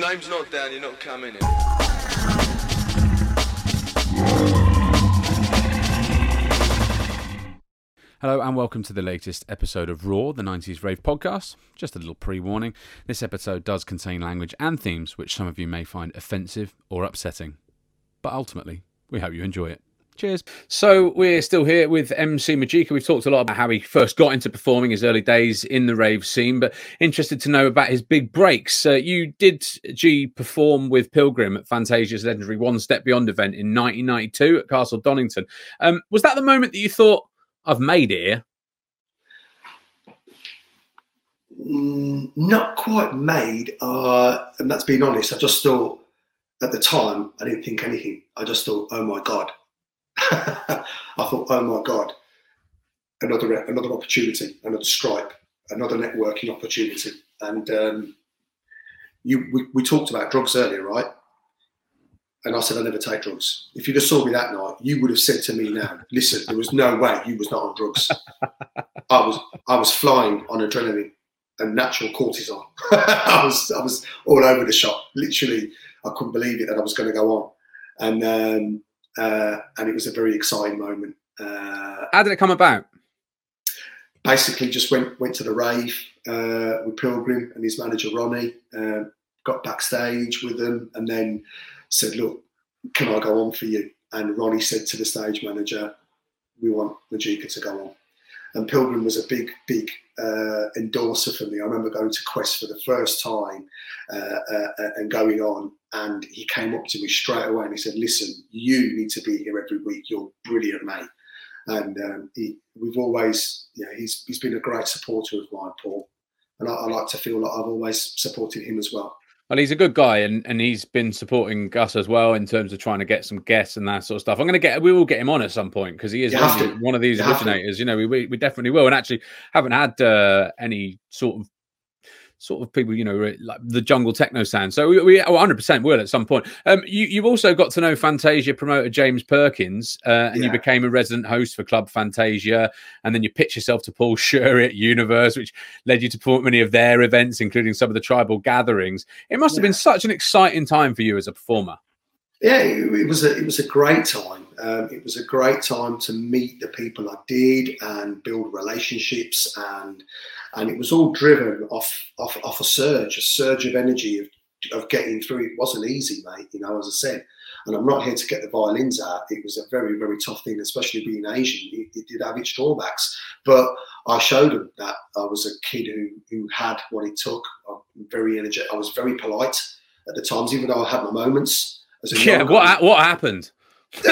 your name's not down, you're not coming in. Hello and welcome to the latest episode of Raw, the 90s Rave podcast. Just a little pre warning this episode does contain language and themes which some of you may find offensive or upsetting. But ultimately, we hope you enjoy it. Cheers. So we're still here with MC Magika. We've talked a lot about how he first got into performing his early days in the rave scene, but interested to know about his big breaks. Uh, you did G perform with Pilgrim at Fantasia's legendary One Step Beyond event in 1992 at Castle Donington. Um, was that the moment that you thought? I've made it here? Mm, not quite made, uh, and that's being honest. I just thought at the time I didn't think anything. I just thought, oh my god. I thought, oh my god, another another opportunity, another stripe, another networking opportunity. And um, you, we, we talked about drugs earlier, right? And I said, I never take drugs. If you'd have saw me that night, you would have said to me now, listen, there was no way you was not on drugs. I was I was flying on adrenaline and natural cortisol. I was I was all over the shop. Literally, I couldn't believe it that I was going to go on. And um, uh, and it was a very exciting moment. Uh, How did it come about? Basically, just went went to the rave uh, with Pilgrim and his manager Ronnie. Uh, got backstage with them, and then said, "Look, can I go on for you?" And Ronnie said to the stage manager, "We want Magika to go on." And Pilgrim was a big, big uh, endorser for me. I remember going to Quest for the first time uh, uh, and going on, and he came up to me straight away and he said, "Listen, you need to be here every week. You're brilliant, mate." And um, he, we've always, yeah, he's he's been a great supporter of mine, Paul, and I, I like to feel like I've always supported him as well. Well, he's a good guy, and, and he's been supporting us as well in terms of trying to get some guests and that sort of stuff. I'm going to get, we will get him on at some point because he is one, one, of these you originators. You know, we, we definitely will. And actually, haven't had uh, any sort of sort of people, you know, like the jungle techno sound. So we, we 100% will at some point. Um, you, you've also got to know Fantasia promoter James Perkins, uh, and yeah. you became a resident host for Club Fantasia, and then you pitched yourself to Paul Schur at Universe, which led you to perform many of their events, including some of the tribal gatherings. It must have yeah. been such an exciting time for you as a performer. Yeah, it, was a it was a great time. Um, it was a great time to meet the people I did and build relationships and and it was all driven off off, off a surge, a surge of energy of, of getting through. It wasn't easy, mate. You know, as I said, and I'm not here to get the violins out. It was a very very tough thing, especially being Asian. It, it did have its drawbacks, but I showed them that I was a kid who who had what it took. I'm very energetic. I was very polite at the times, even though I had my moments. Yeah, what what happened?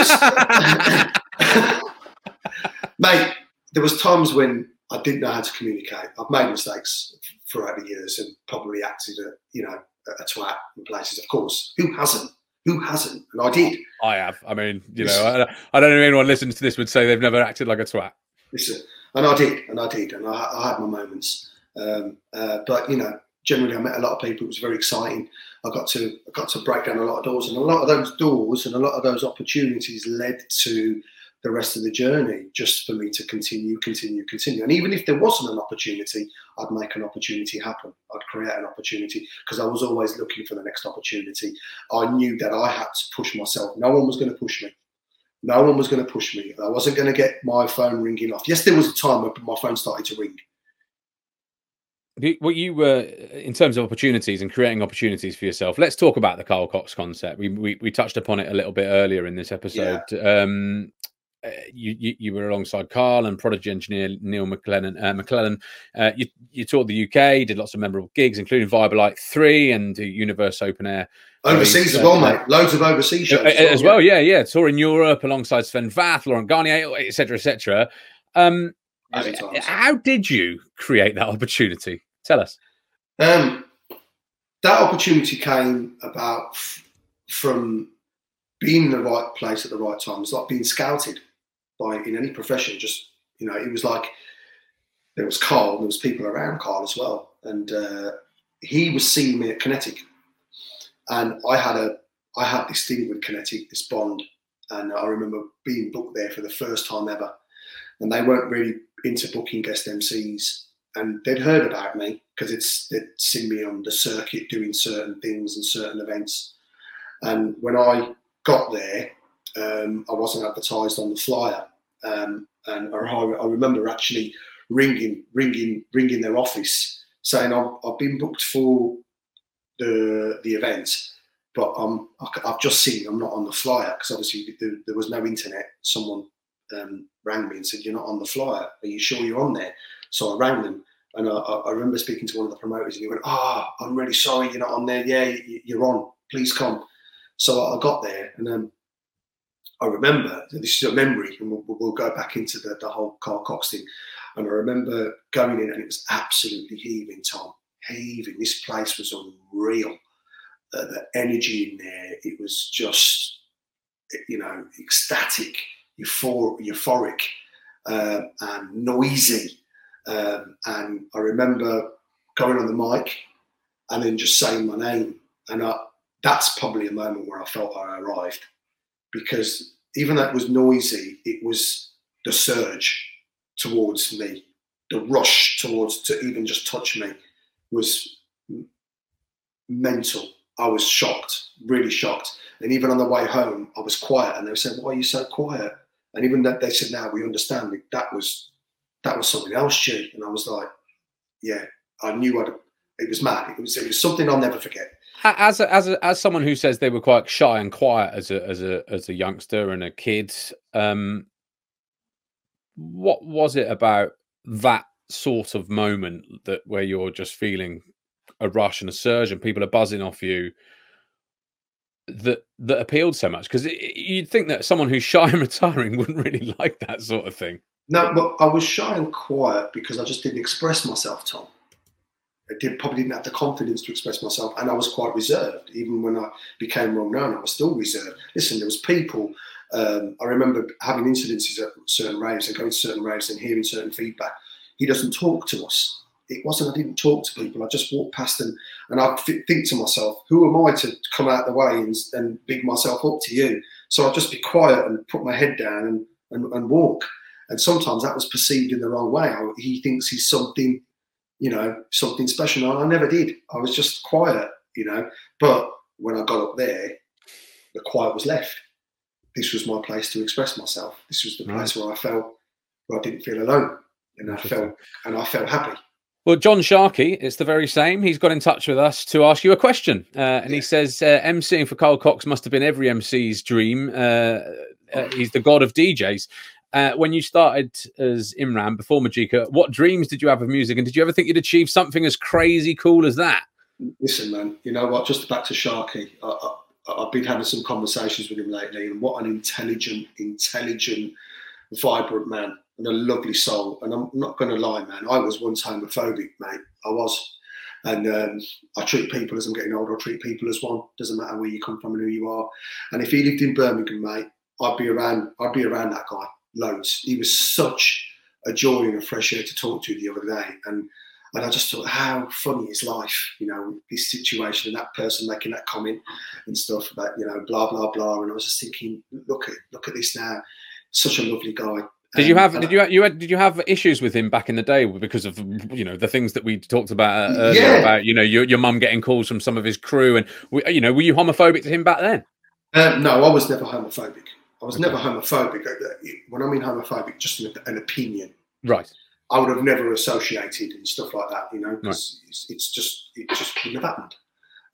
mate, there was times when I didn't know how to communicate. I've made mistakes throughout the years and probably acted a you know a twat in places. Of course, who hasn't? Who hasn't? And I did. I have. I mean, you know, I, I don't know if anyone listening to this would say they've never acted like a twat. Listen, and I did, and I did, and I, I had my moments. Um, uh, but you know, generally, I met a lot of people. It was very exciting. I got to I got to break down a lot of doors, and a lot of those doors and a lot of those opportunities led to the rest of the journey just for me to continue, continue, continue. And even if there wasn't an opportunity, I'd make an opportunity happen. I'd create an opportunity because I was always looking for the next opportunity. I knew that I had to push myself. No one was going to push me. No one was going to push me. I wasn't going to get my phone ringing off. Yes, there was a time when my phone started to ring. What you were in terms of opportunities and creating opportunities for yourself. Let's talk about the Carl Cox concept. We we, we touched upon it a little bit earlier in this episode. Yeah. Um, uh, you, you, you were alongside Carl and prodigy engineer Neil McLellan. Uh, McLellan. Uh, you you toured the UK, did lots of memorable gigs, including Vibe Three and Universe Open Air. Overseas as well, mate. Loads of overseas shows as well. Yeah. yeah. Touring Europe alongside Sven Väth, Laurent Garnier, etc., etc. Um, how did you create that opportunity? Tell us. Um, that opportunity came about f- from being in the right place at the right time. It's like being scouted by in any profession. Just you know, it was like there was Carl, there was people around Carl as well, and uh, he was seeing me at Kinetic, and I had a I had this thing with Kinetic, this bond, and I remember being booked there for the first time ever, and they weren't really into booking guest MCs, and they'd heard about me because it's they'd seen me on the circuit doing certain things and certain events. And when I got there, um, I wasn't advertised on the flyer, um, and I, I, remember actually ringing, ringing, ringing their office saying I've, been booked for the the event, but um, I've just seen I'm not on the flyer because obviously there, there, was no internet. Someone um, rang me and said you're not on the flyer. Are you sure you're on there? So I rang them and I, I, remember speaking to one of the promoters, and he went, "Ah, oh, I'm really sorry you're not on there. Yeah, you're on. Please come." So I got there, and then I remember this is a memory, and we'll, we'll go back into the, the whole Carl Cox thing. And I remember going in, and it was absolutely heaving, Tom, heaving. This place was unreal. Uh, the energy in there, it was just, you know, ecstatic, euphor- euphoric, uh, and noisy um, and I remember going on the mic and then just saying my name. And I, that's probably a moment where I felt I arrived because even though it was noisy, it was the surge towards me, the rush towards to even just touch me was mental. I was shocked, really shocked. And even on the way home, I was quiet. And they said, "Why are you so quiet?" And even that they said, "Now we understand." That was that was something else, G. And I was like, yeah, I knew what it was mad. It was it was something I'll never forget. As a, as a, as someone who says they were quite shy and quiet as a as a as a youngster and a kid, um, what was it about that sort of moment that where you're just feeling a rush and a surge and people are buzzing off you that that appealed so much because you'd think that someone who's shy and retiring wouldn't really like that sort of thing no, but I was shy and quiet because I just didn't express myself, Tom. I did probably didn't have the confidence to express myself, and I was quite reserved. Even when I became well known, I was still reserved. Listen, there was people. Um, I remember having incidences at certain raves and going to certain raves and hearing certain feedback. He doesn't talk to us. It wasn't I didn't talk to people. I just walked past them, and I think to myself, "Who am I to come out the way and, and big myself up to you?" So I'd just be quiet and put my head down and, and, and walk. And sometimes that was perceived in the wrong way. He thinks he's something, you know, something special. And I never did. I was just quiet, you know. But when I got up there, the quiet was left. This was my place to express myself. This was the place where I felt where I didn't feel alone, and I felt and I felt happy. Well, John Sharkey, it's the very same. He's got in touch with us to ask you a question, uh, and yeah. he says uh, MCing for Carl Cox must have been every MC's dream. Uh, uh, he's the god of DJs. Uh, when you started as Imran before Magika, what dreams did you have of music, and did you ever think you'd achieve something as crazy cool as that? Listen, man, you know what? Just back to Sharkey, I, I, I've been having some conversations with him lately, and what an intelligent, intelligent, vibrant man, and a lovely soul. And I'm not going to lie, man, I was once homophobic, mate. I was. And um, I treat people as I'm getting older, I treat people as one. Doesn't matter where you come from and who you are. And if he lived in Birmingham, mate, I'd be around. I'd be around that guy loads. He was such a joy and a fresh air to talk to the other day, and and I just thought how funny is life, you know, this situation and that person making that comment and stuff about you know blah blah blah, and I was just thinking, look at look at this now, such a lovely guy. Did you have did you you had, did you have issues with him back in the day because of you know the things that we talked about uh, earlier yeah. about you know your your mum getting calls from some of his crew and you know were you homophobic to him back then? Um, no, I was never homophobic. I was okay. never homophobic. When I mean homophobic, just an, an, opinion. Right. I would have never associated and stuff like that. You know, right. it's, it's, just it just wouldn't have happened.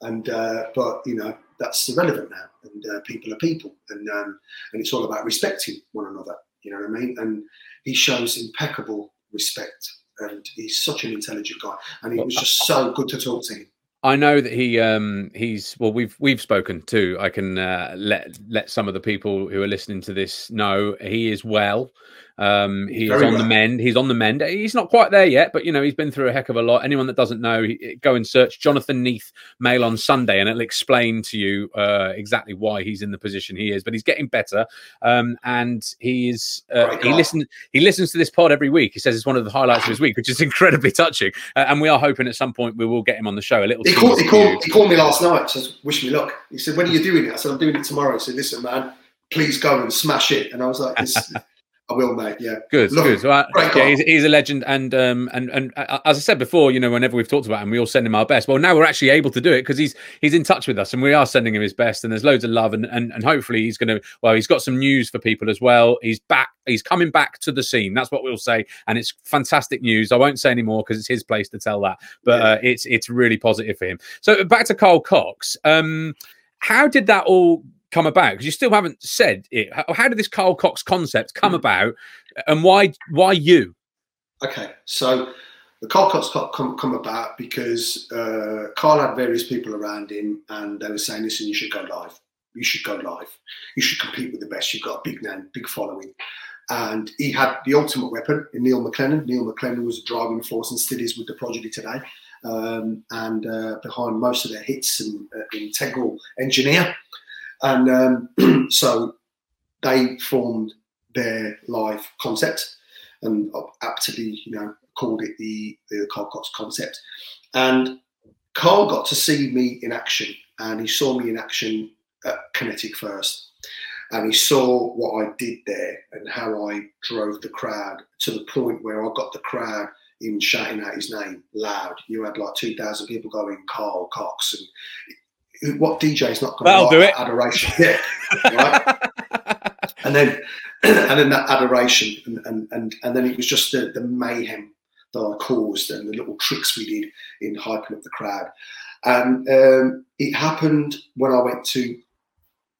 And uh, but you know that's irrelevant now. And uh, people are people, and um, and it's all about respecting one another. You know what I mean? And he shows impeccable respect, and he's such an intelligent guy, and it was just so good to talk to him. I know that he um he's well we've we've spoken too. I can uh, let let some of the people who are listening to this know he is well. Um, he's Very on well. the mend. He's on the mend. He's not quite there yet, but you know he's been through a heck of a lot. Anyone that doesn't know, go and search Jonathan Neath Mail on Sunday, and it'll explain to you uh, exactly why he's in the position he is. But he's getting better, um, and he's uh, he listens he listens to this pod every week. He says it's one of the highlights of his week, which is incredibly touching. Uh, and we are hoping at some point we will get him on the show. A little. He called, he called, he called me last night. Says, "Wish me luck." He said, "When are you doing it?" I said, "I'm doing it tomorrow." He said, "Listen, man." Please go and smash it. And I was like, I will, mate. Yeah. Good. Love good. So, uh, yeah, he's, he's, a legend, and um, and and uh, as I said before, you know, whenever we've talked about him, we all send him our best. Well, now we're actually able to do it because he's he's in touch with us, and we are sending him his best. And there's loads of love, and and, and hopefully he's going to. Well, he's got some news for people as well. He's back. He's coming back to the scene. That's what we'll say, and it's fantastic news. I won't say any more because it's his place to tell that, but yeah. uh, it's it's really positive for him. So back to Carl Cox. Um, how did that all come about? Because you still haven't said it. How, how did this Carl Cox concept come mm. about, and why why you? Okay, so the Carl Cox come, come about because uh, Carl had various people around him, and they were saying, "Listen, you should go live. You should go live. You should compete with the best. You've got a big name, big following." And he had the ultimate weapon in Neil McLellan. Neil McLellan was a driving force and still is with the Prodigy today. Um, and uh, behind most of their hits and uh, integral engineer. And um, so they formed their live concept and aptly, you know, called it the, the Carl Cox concept. And Carl got to see me in action and he saw me in action at Kinetic first. And he saw what I did there and how I drove the crowd to the point where I got the crowd in shouting out his name loud. You had like 2,000 people going, Carl Cox. And what DJ is not going to do it? Adoration, yeah, right. and then, and then that adoration, and and and, and then it was just the, the mayhem that I caused and the little tricks we did in hyping up the crowd. And um, it happened when I went to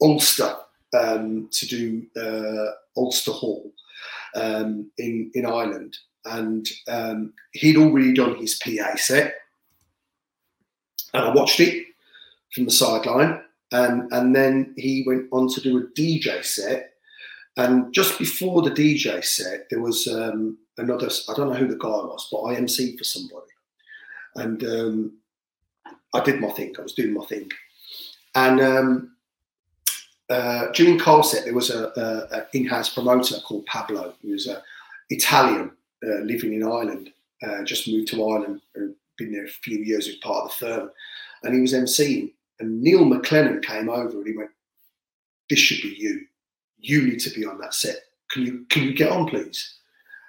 Ulster um, to do uh, Ulster Hall um, in in Ireland, and um, he'd already done his PA set, and I watched it from the sideline. And, and then he went on to do a DJ set. And just before the DJ set, there was um, another, I don't know who the guy was, but I emceed for somebody. And um, I did my thing, I was doing my thing. And um, uh, during Carl's set, there was a, in-house promoter called Pablo. He was an Italian uh, living in Ireland, uh, just moved to Ireland, and been there a few years as part of the firm. And he was emceeing. And Neil McLellan came over and he went, "This should be you. You need to be on that set. Can you can you get on, please?"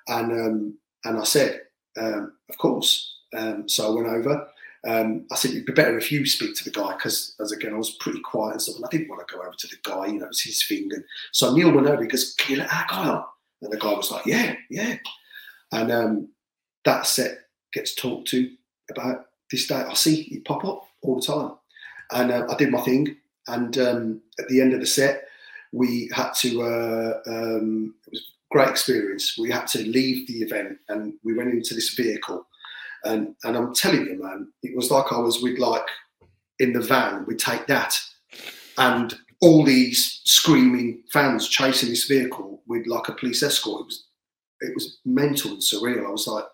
And um, and I said, um, "Of course." Um, so I went over. Um, I said it'd be better if you speak to the guy because, as again, I was pretty quiet and stuff, and I didn't want to go over to the guy. You know, it was his thing. And so Neil went over. He goes, "Can you let that guy on?" And the guy was like, "Yeah, yeah." And um, that set gets talked to about this day. I see it pop up all the time and uh, I did my thing. And um, at the end of the set, we had to. Uh, um, it was great experience. We had to leave the event, and we went into this vehicle. And and I'm telling you, man, it was like I was with like in the van. We take that, and all these screaming fans chasing this vehicle with like a police escort. It was it was mental and surreal. I was like,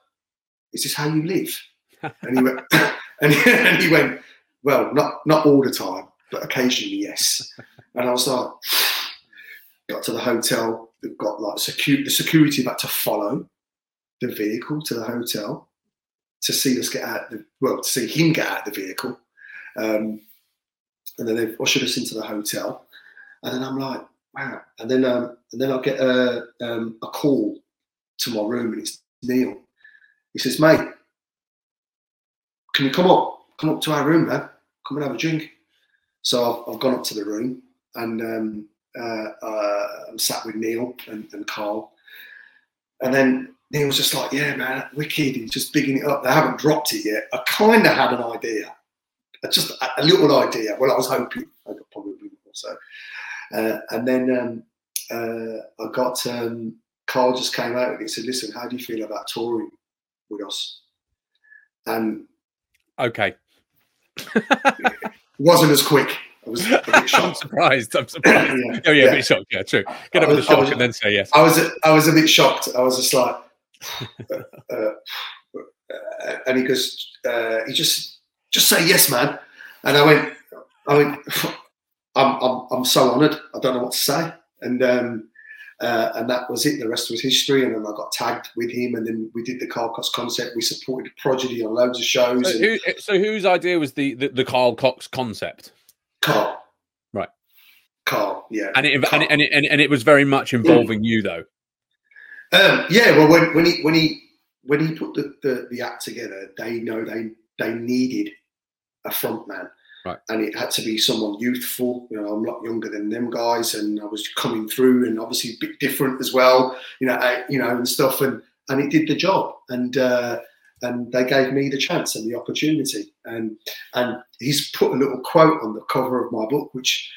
"Is this how you live?" and he went, and, and he went, well, not not all the time, but occasionally, yes. And I was like, got to the hotel. They've got like secu- the security had to follow the vehicle to the hotel to see us get out. The, well, to see him get out of the vehicle, um, and then they've ushered us into the hotel. And then I'm like, wow. And then um, and then I get a um, a call to my room, and it's Neil. He says, mate, can you come up? Come up to our room, man come and have a drink. So I've, I've gone up to the room and um, uh, uh, I'm sat with Neil and, and Carl. And then Neil was just like, yeah, man, wicked. He's just bigging it up. They haven't dropped it yet. I kind of had an idea, just a, a, little idea. Well, I was hoping I got probably more so. Uh, and then um, uh, I got um, Carl just came out and he said, listen, how do you feel about touring with us? And okay, wasn't as quick. I was a bit shocked. I'm surprised. I'm surprised. yeah. Oh yeah, yeah, a bit shocked. Yeah, true. Get over the shock was, and then say yes. I was I was a bit shocked. I was just like, uh, uh, and he goes, uh, he just just say yes, man. And I went, I went, I'm I'm I'm so honoured. I don't know what to say. And um, uh, and that was it. The rest was history. And then I got tagged with him, and then we did the Carl Cox concept. We supported Prodigy on loads of shows. So, who, so whose idea was the, the, the Carl Cox concept? Carl. Right. Carl. Yeah. And it, Carl. And, it, and, it, and, it, and was very much involving mm. you, though. Um, yeah, well, when, when he when he when he put the, the, the act together, they know they they needed a front man. Right. And it had to be someone youthful. You know, I'm a lot younger than them guys, and I was coming through, and obviously a bit different as well. You know, I, you know, and stuff, and and it did the job. And uh, and they gave me the chance and the opportunity. And and he's put a little quote on the cover of my book, which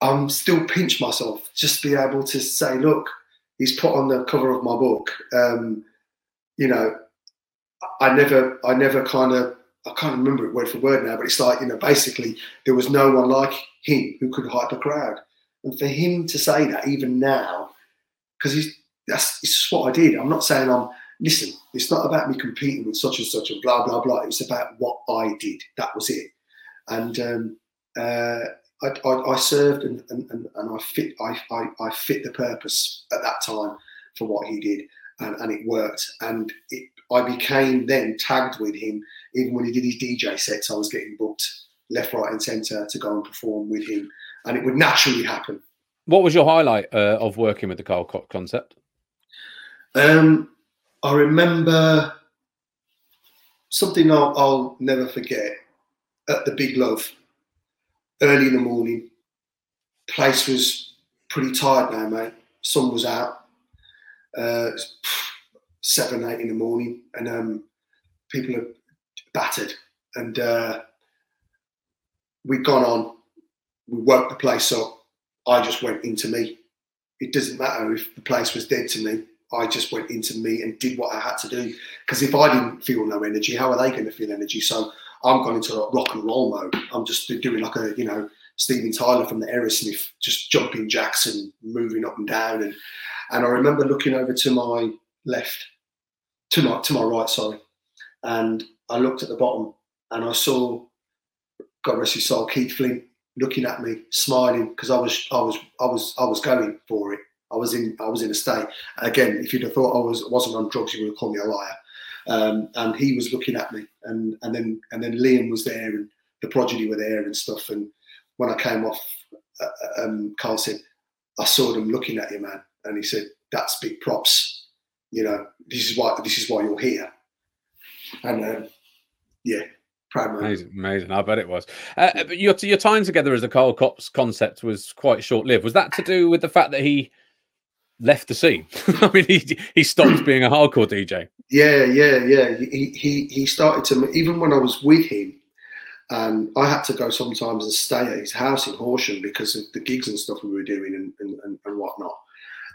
I'm still pinch myself just to be able to say, look, he's put on the cover of my book. Um, you know, I never, I never kind of, I can't remember it word for word now, but it's like, you know, basically there was no one like him who could hype a crowd. And for him to say that even now, because he's that's it's what I did. I'm not saying I'm listen, it's not about me competing with such and such and blah blah blah. It was about what I did. That was it. And um, uh, I, I, I, served and, and, and I fit I, I, I, fit the purpose at that time for what he did, and, and it worked. And it, I became then tagged with him. Even when he did his DJ sets, I was getting booked left, right, and centre to go and perform with him, and it would naturally happen. What was your highlight uh, of working with the Carl Cox concept? Um, I remember something I'll, I'll, never forget at the Big Love, early in the morning. Place was pretty tired now, mate. Sun was out. Uh, seven, eight in the morning, and um, people are battered. And uh, we'd gone on. We woke the place up. I just went into me. It doesn't matter if the place was dead to me. I just went into me and did what I had to do. Because if I didn't feel no energy, how are they going to feel energy? So I'm going into like rock and roll mode. I'm just doing like a, you know, Steven Tyler from the Aerosmith, just jumping jacks and moving up and down. And and I remember looking over to my left, to my to my right, sorry, and I looked at the bottom and I saw, God rest his soul, Keith Flint looking at me, smiling because I was I was I was I was going for it. I was in I was in a state. Again, if you'd have thought I was wasn't on drugs, you would have called me a liar. Um, and he was looking at me, and and then and then Liam was there, and the prodigy were there and stuff. And when I came off, uh, uh um, Carl said, "I saw them looking at you, man," and he said, "That's big props. You know, this is why this is why you're here." And um, yeah, Amazing, amazing. I bet it was. Uh, but your your time together as a Carl Cox concept was quite short lived. Was that to do with the fact that he left the scene. I mean, he he stopped being a hardcore DJ. Yeah, yeah, yeah. He he he started to even when I was with him, and I had to go sometimes and stay at his house in Horsham because of the gigs and stuff we were doing and, and, and whatnot.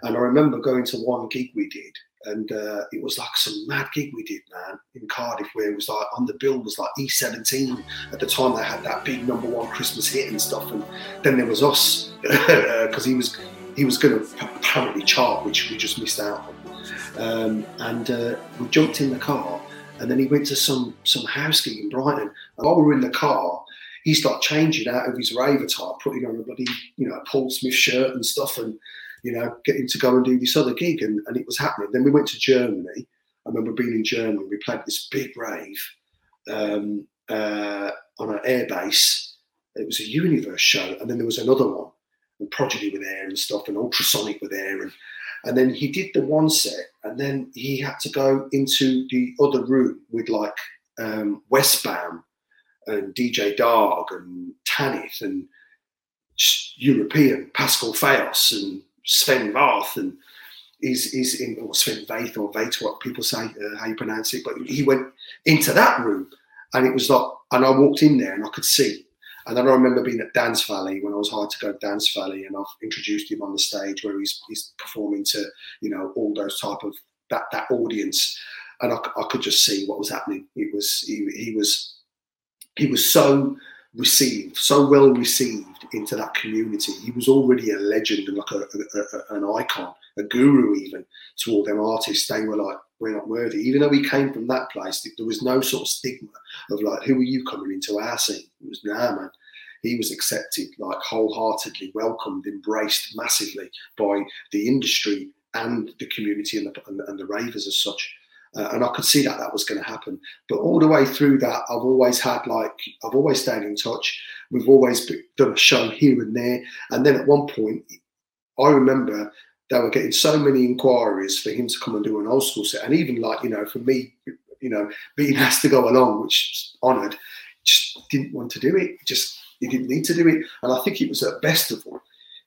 And I remember going to one gig we did, and uh, it was like some mad gig we did, man, in Cardiff, where it was like on the bill was like E17 at the time. They had that big number one Christmas hit and stuff, and then there was us because he was he was going to apparently chart, which we just missed out on. Um, and uh, we jumped in the car, and then he went to some some house gig in Brighton. And while we were in the car, he started changing out of his rave attire, putting on a bloody you know Paul Smith shirt and stuff, and you know getting to go and do this other gig, and, and it was happening. Then we went to Germany. I remember being in Germany. We played this big rave um, uh, on an airbase. It was a Universe show, and then there was another one and Prodigy were there and stuff, and Ultrasonic were there, and and then he did the one set, and then he had to go into the other room with like um, and DJ Dag and Tanith and European Pascal Fayos and Sven Vath and is is in or Sven Vaith or Vaith, what people say, uh, how you pronounce it. But he went into that room, and it was like, and I walked in there and I could see and then I remember being at Dance Valley when I was hired to go to Dance Valley, and I've introduced him on the stage where he's, he's performing to you know all those type of that that audience, and I, I could just see what was happening. It was he, he was he was so received, so well received into that community. He was already a legend and like a, a, a, an icon, a guru even to all them artists. They were like, we're not worthy. Even though we came from that place, there was no sort of stigma of like, who are you coming into our scene? It was, nah, man. He was accepted, like wholeheartedly welcomed, embraced massively by the industry and the community and the, and and the ravers as such. Uh, and I could see that that was going to happen. But all the way through that, I've always had like I've always stayed in touch. We've always done a show here and there. And then at one point, I remember they were getting so many inquiries for him to come and do an old school set, and even like you know, for me, you know, being asked to go along, which honoured, just didn't want to do it. Just he didn't need to do it, and I think it was at best of all.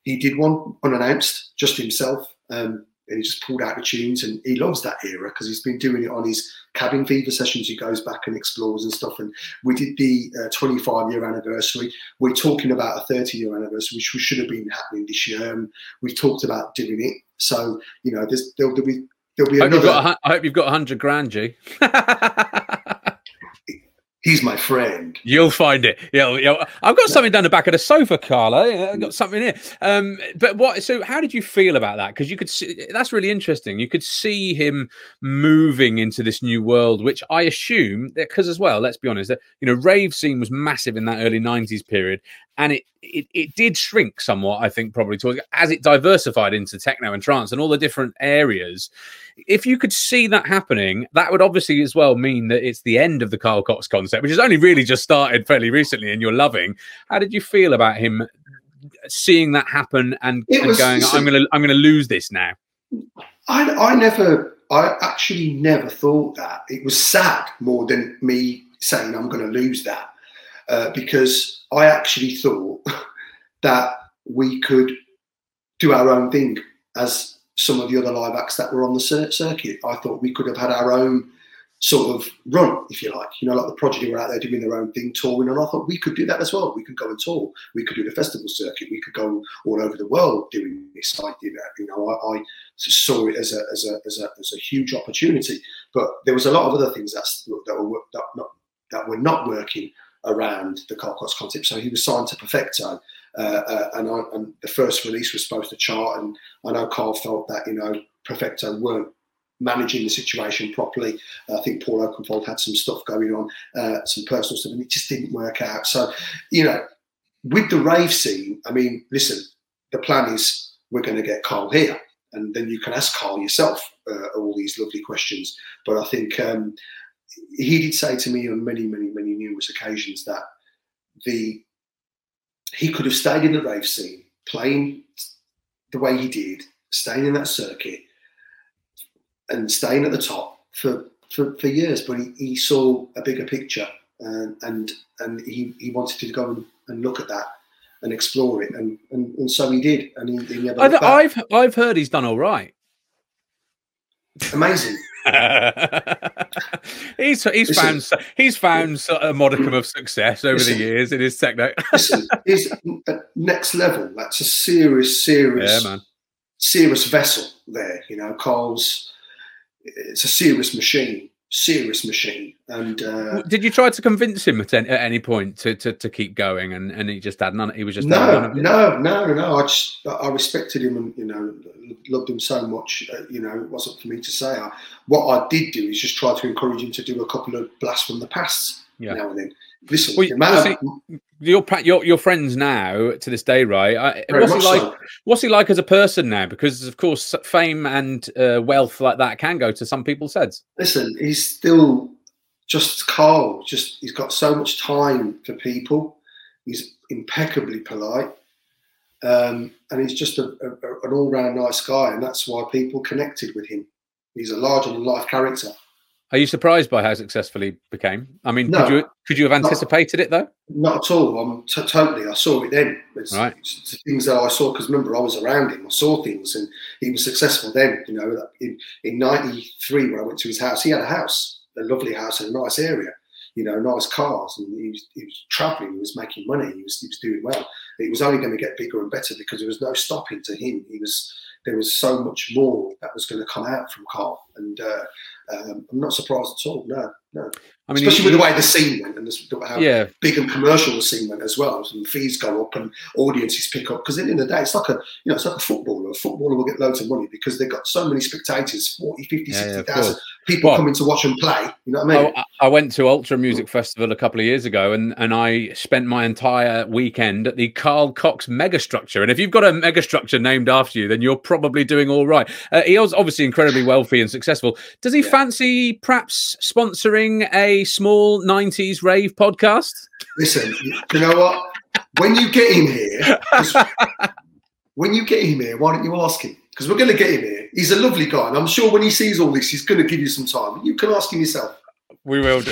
He did one unannounced, just himself. Um, and he just pulled out the tunes and he loves that era because he's been doing it on his cabin fever sessions. He goes back and explores and stuff and we did the uh, 25 year anniversary. We're talking about a 30 year anniversary which should have been happening this year and we've talked about doing it. So you know there's there'll, there'll be there'll be I hope, another you've got a, I hope you've got 100 grand G he's my friend. You'll find it. Yeah, you I've got something down the back of the sofa, Carla. I've got something here. Um, but what? So, how did you feel about that? Because you could see that's really interesting. You could see him moving into this new world, which I assume because as well. Let's be honest. That you know, rave scene was massive in that early '90s period, and it, it it did shrink somewhat. I think probably towards as it diversified into techno and trance and all the different areas. If you could see that happening, that would obviously as well mean that it's the end of the Carl Cox concept, which has only really just started fairly recently, and you're loving. How did you feel about him seeing that happen and, and going, "I'm gonna I'm gonna lose this now"? I I never I actually never thought that. It was sad more than me saying I'm going to lose that uh, because I actually thought that we could do our own thing as some of the other live acts that were on the circuit. I thought we could have had our own sort of run, if you like. You know, like the Prodigy were out there doing their own thing, touring, and I thought we could do that as well. We could go and tour. We could do the festival circuit. We could go all over the world doing this. I did You know, I, I saw it as a, as a as a as a huge opportunity. But there was a lot of other things that's, that were that not that were not working around the Carl Cox concept. So he was signed to Perfecto, uh, uh, and, I, and, the first release was supposed to chart. And I know Carl felt that you know Perfecto weren't managing the situation properly. Uh, I think Paul Oakenfold had some stuff going on, uh, some personal stuff, and it just didn't work out. So you know, with the rave scene, I mean, listen, the plan is we're going to get Carl here. And then you can ask Carl yourself uh, all these lovely questions. But I think um, he did say to me on many, many, many numerous occasions that the he could have stayed in the rave scene, playing the way he did, staying in that circuit, and staying at the top for for, for years. But he, he saw a bigger picture, and and, and he, he wanted to go and, and look at that and explore it, and and, and so he did. And he, he I've, I've I've heard he's done all right. Amazing. he's he's listen, found he's found a modicum of success over listen, the years in his techno. listen, he's next level. That's a serious, serious, yeah, man. serious vessel there. You know, Carl's. It's a serious machine serious machine. And uh, did you try to convince him at any, at any point to, to, to keep going? And, and he just had none. He was just no, no, no, no. I just I respected him and you know loved him so much. Uh, you know, it wasn't for me to say. I, what I did do is just try to encourage him to do a couple of blasts from the past yeah. now and then. Listen, well, matter, your your your friends now to this day, right? what's he like? So. What's he like as a person now? Because of course, fame and uh, wealth like that can go to some people's heads. Listen, he's still just Carl. Just he's got so much time for people. He's impeccably polite, um, and he's just a, a, an all-round nice guy, and that's why people connected with him. He's a larger than life character. Are you surprised by how successful he became? I mean, no, could you could you have anticipated not, it though? Not at all. I'm t- totally. I saw it then. It's, right. It's things that I saw because remember I was around him. I saw things, and he was successful then. You know, in in '93 when I went to his house, he had a house, a lovely house in a nice area. You know, nice cars, and he was, he was traveling. He was making money. He was he was doing well. It was only going to get bigger and better because there was no stopping to him. He was there was so much more that was going to come out from Carl, and uh, um, I'm not surprised at all. No, no. I mean, especially with the way the scene went and the, how yeah. big and commercial the scene went as well. And fees go up and audiences pick up because at the end of the day, it's like a you know it's like a footballer. A footballer will get loads of money because they've got so many spectators 40, 50, yeah, 60,000 yeah, people well, coming to watch them play. You know what I mean? I, I went to Ultra Music Festival a couple of years ago and, and I spent my entire weekend at the Carl Cox megastructure. And if you've got a megastructure named after you, then you're probably doing all right. Uh, he was obviously incredibly wealthy and successful. Does he fancy perhaps sponsoring a small 90s rave podcast? Listen, you know what? When you get him here, when you get him here, why don't you ask him? because we're going to get him here. He's a lovely guy, and I'm sure when he sees all this, he's going to give you some time. You can ask him yourself. We will do.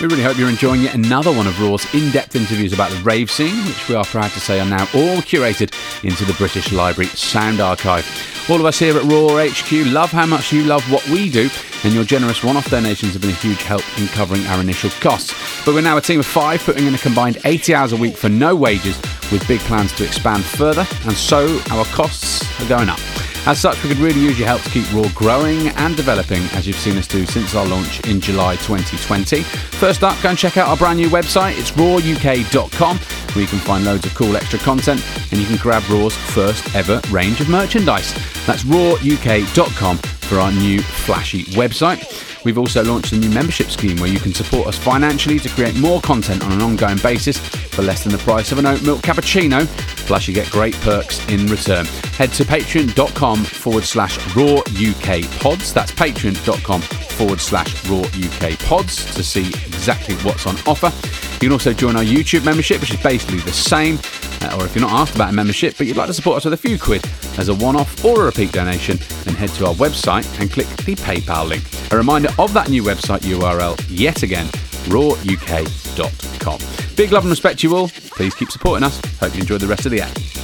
We really hope you're enjoying yet another one of Raw's in depth interviews about the rave scene, which we are proud to say are now all curated into the British Library Sound Archive. All of us here at Raw HQ love how much you love what we do, and your generous one off donations have been a huge help in covering our initial costs. But we're now a team of five, putting in a combined 80 hours a week for no wages, with big plans to expand further, and so our costs are going up. As such, we could really use your help to keep Raw growing and developing as you've seen us do since our launch in July 2020. First up, go and check out our brand new website. It's rawuk.com where you can find loads of cool extra content and you can grab Raw's first ever range of merchandise. That's rawuk.com for our new flashy website. We've also launched a new membership scheme where you can support us financially to create more content on an ongoing basis for less than the price of an oat milk cappuccino. Plus, you get great perks in return. Head to patreon.com forward slash raw UK pods. That's patreon.com forward slash raw UK pods to see exactly what's on offer. You can also join our YouTube membership, which is basically the same. Uh, or if you're not asked about a membership but you'd like to support us with a few quid as a one off or a repeat donation, then head to our website and click the PayPal link. A reminder of that new website URL yet again rawuk.com. Big love and respect to you all. Please keep supporting us. Hope you enjoy the rest of the act.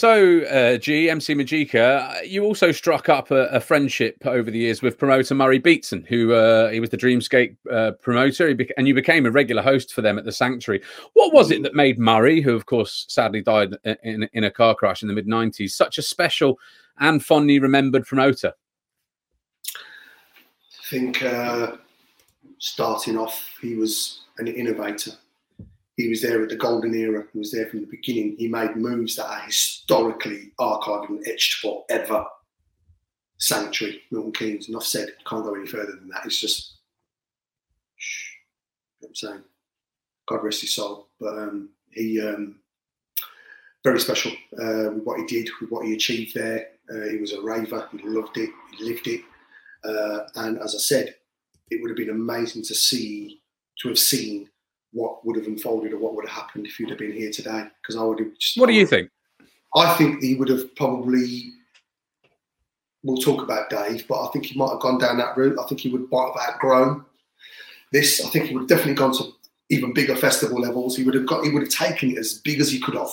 So, uh, G, MC Magika, you also struck up a, a, friendship over the years with promoter Murray Beatson, who uh, he was the Dreamscape uh, promoter, and you became a regular host for them at the Sanctuary. What was it that made Murray, who of course sadly died in, in a car crash in the mid 90s, such a special and fondly remembered promoter? I think uh, starting off, he was an innovator he was there at the golden era. He was there from the beginning. He made moves that are historically archived and etched forever. Sanctuary, Milton Keynes. Enough said. Can't go any further than that. It's just, shh, you know I'm saying. God rest his soul. But um, he, um, very special uh, with what he did, with what he achieved there. Uh, he was a raver. He loved it. He lived it. Uh, and as I said, it would have been amazing to see, to have seen what would have unfolded or what would have happened if you'd have been here today. Because I would have. Just, what do you think? I think he would have probably. We'll talk about Dave, but I think he might have gone down that route. I think he would might have outgrown this. I think he would have definitely gone to even bigger festival levels. He would have got. He would have taken it as big as he could have.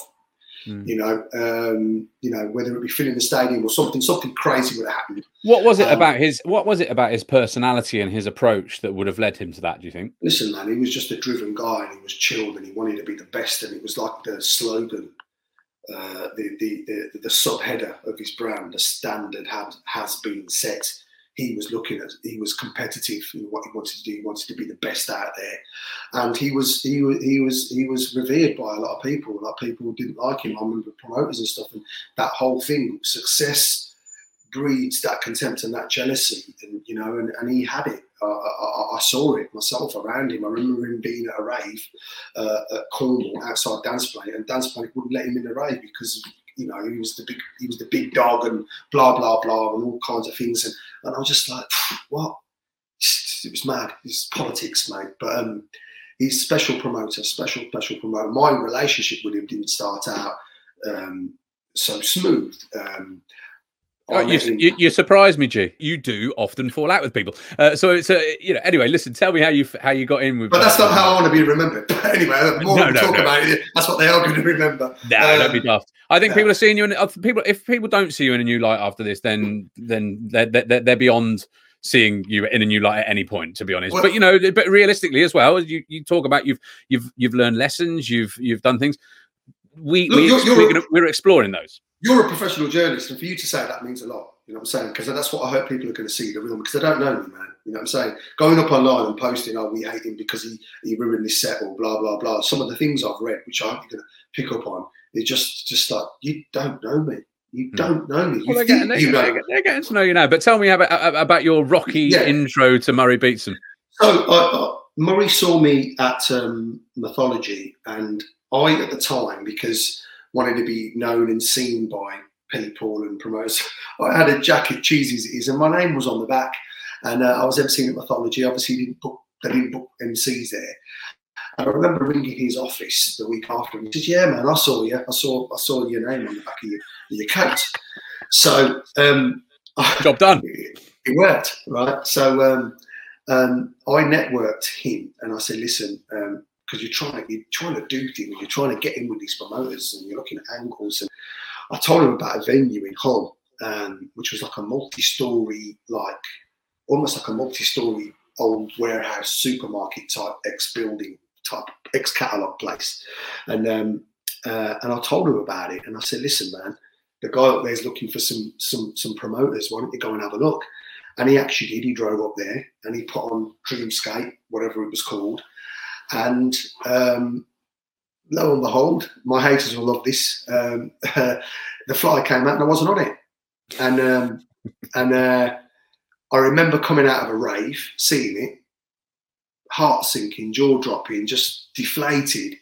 Mm. You know, um, you know, whether it be filling the stadium or something, something crazy would have happened. What was it um, about his? What was it about his personality and his approach that would have led him to that? Do you think? Listen, man, he was just a driven guy, and he was chilled, and he wanted to be the best, and it was like the slogan, uh, the, the the the subheader of his brand. The standard had has been set he was looking at he was competitive in what he wanted to do. He wanted to be the best out there. And he was he was he was he was revered by a lot of people. A lot of people didn't like him. I remember promoters and stuff and that whole thing success breeds that contempt and that jealousy and you know and, and he had it. Uh, I, I, saw it myself around him. I remember him being at a rave uh, at Cornwall outside Dance Planet, and Dance Planet wouldn't let him in the rave because you know, he was the big, he was the big dog and blah blah blah and all kinds of things. And, and I was just like, what? It was mad. It's politics, mate. But um, he's special promoter, special special promoter. My relationship with him didn't start out um, so smooth. Um, Oh, you, you, you, surprise me, G. You do often fall out with people. Uh, so it's a, uh, you know. Anyway, listen. Tell me how you how you got in with. But that's not how I want to be remembered. But anyway, the more no, we no, talk no. about it, that's what they are going to remember. No, um, don't be daft. I think people are seeing you, and uh, people. If people don't see you in a new light after this, then then they're, they're, they're beyond seeing you in a new light at any point. To be honest, well, but you know, but realistically as well, you you talk about you've you've you've learned lessons, you've you've done things. We, look, we you're, we're, we're exploring those you're a professional journalist, and for you to say that means a lot. You know what I'm saying? Because that's what I hope people are going to see the real because they don't know me, man. You know what I'm saying? Going up online and posting, oh, we hate him because he, he ruined this set or blah blah blah. Some of the things I've read, which I hope you're going to pick up on, it's just just like you don't know me. You hmm. don't know me. You well, they're, getting, they're, know. they're, getting, to know you now. But tell me about about your rocky yeah. intro to Murray Beatson. So uh, Murray saw me at um, Mythology, and I at the time because wanted to be known and seen by people and promoters. I had a jacket, cheesy as it is, and my name was on the back. And uh, I was ever emceeing at Mythology. Obviously, didn't book they didn't book MCs there. And I remember ringing his office the week after, and he said, "Yeah, man, I saw you. I saw I saw your name on the back of your, your coat." So um, job done. It, it worked, right? So um, um, I networked him, and I said, "Listen, because you're trying to you're trying to do things, you're trying to get in with these promoters, and you're looking at angles." And I told him about a venue in Hull, um, which was like a multi-story, like almost like a multi-story old warehouse supermarket type ex building type ex catalog place, and um, uh, and I told him about it, and I said, "Listen, man." The guy up there's looking for some some some promoters. Why don't you go and have a look? And he actually did. He drove up there and he put on Dreamscape, whatever it was called. And um, lo and behold, my haters will love this. Um, the flyer came out and I wasn't on it. And um, and uh, I remember coming out of a rave, seeing it, heart sinking, jaw dropping, just deflated,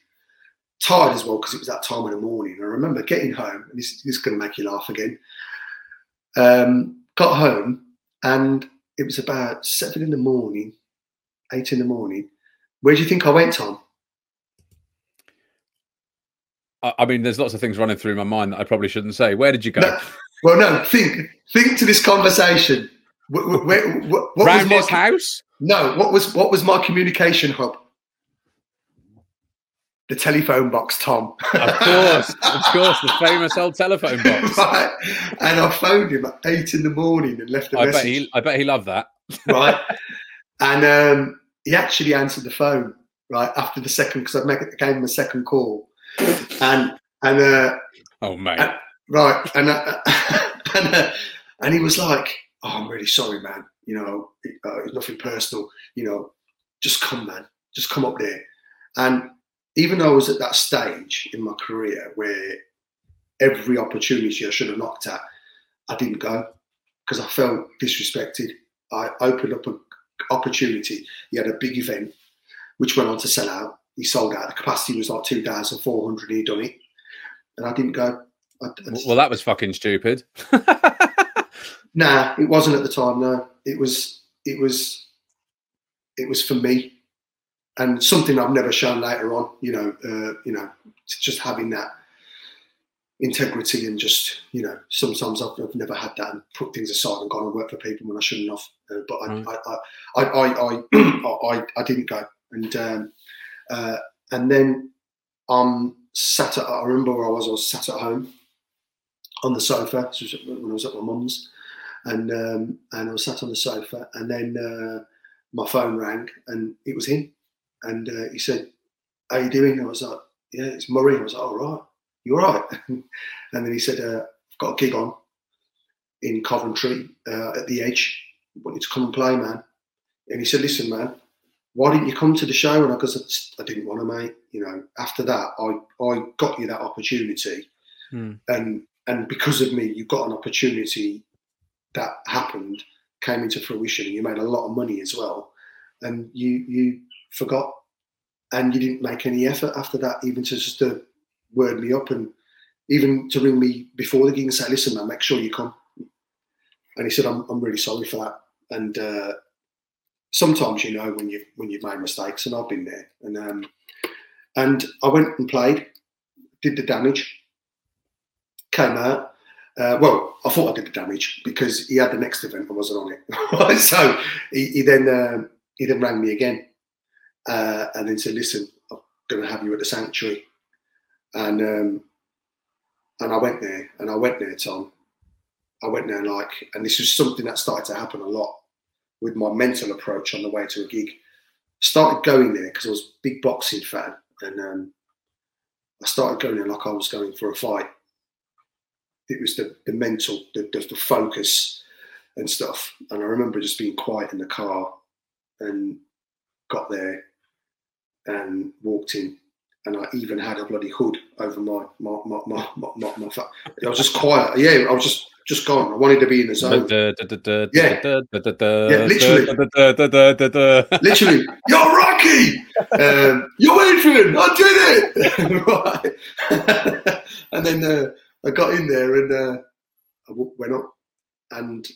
tired as well because it was that time of the morning. I remember getting home, and this, this is going to make you laugh again. Um, got home and it was about seven in the morning, eight in the morning. Where do you think I went, Tom? I mean, there's lots of things running through my mind that I probably shouldn't say. Where did you go? No, well, no, think, think to this conversation. Where, where, what, what Round was my, house? No, what was what was my communication hub? the telephone box, Tom. Of course, of course, the famous old telephone box. right. And I phoned him at eight in the morning and left a I message. Bet he, I bet he loved that. right. And um, he actually answered the phone right after the second because I gave him a second call, and and uh, oh mate, and, right, and uh, and uh, and he was like, "Oh, I'm really sorry, man. You know, uh, it's nothing personal. You know, just come, man. Just come up there." And even though I was at that stage in my career where every opportunity I should have knocked at, I didn't go because I felt disrespected. I opened up an opportunity. He had a big event, which went on to sell out. He sold out. The capacity was like 2,400. He'd done it. And I didn't go. I, I well, that was fucking stupid. nah, it wasn't at the time. No, it was, it was, it was for me and something I've never shown later on. You know, uh, you know, just having that integrity and just you know, sometimes I've, I've, never had that and put things aside and gone and worked for people when I shouldn't have. Uh, but I, mm. I, I, I, I, I, I, didn't go, and um, uh, and then I'm sat at. I remember where I was. I was sat at home on the sofa when I was at my mum's, and um, and I was sat on the sofa, and then uh, my phone rang, and it was him and uh, he said, "How you doing?" I was like, "Yeah, it's Murray." I was like, "All right, you all right?" and then he said, uh, "I've got a gig on in Coventry uh, at the Edge. I want you to come and play, man." And he said, "Listen, man, why didn't you come to the show?" And I goes, "I didn't want to, mate. You know, after that, I I got you that opportunity, hmm. and and because of me, you got an opportunity that happened." came into fruition you made a lot of money as well and you you forgot, and you didn't make any effort after that, even to just to word me up and even to ring me before the gig and say, "Listen, man, make sure you come." And he said, "I'm, I'm really sorry for that." And uh, sometimes you know when you when you've made mistakes, and I've been there. And um, and I went and played, did the damage, came out. Uh, well, I thought I did the damage because he had the next event. I wasn't on it, so he, he then uh, he then rang me again uh, and then said, "Listen, I'm going to have you at the sanctuary," and um, and I went there, and I went there, Tom. I went there like, and this was something that started to happen a lot with my mental approach on the way to a gig. Started going there because I was a big boxing fan, and um, I started going there like I was going for a fight. It was the, the mental, the, the, the focus and stuff. And I remember just being quiet in the car and got there and walked in, and I even had a bloody hood over my my my my my, my, my I was just quiet. Yeah, I was just just gone. I wanted to be in the zone. Yeah, yeah, literally, literally. You're Rocky. Um, you're Adrian. I did it. and then uh, I got in there and uh, I went up and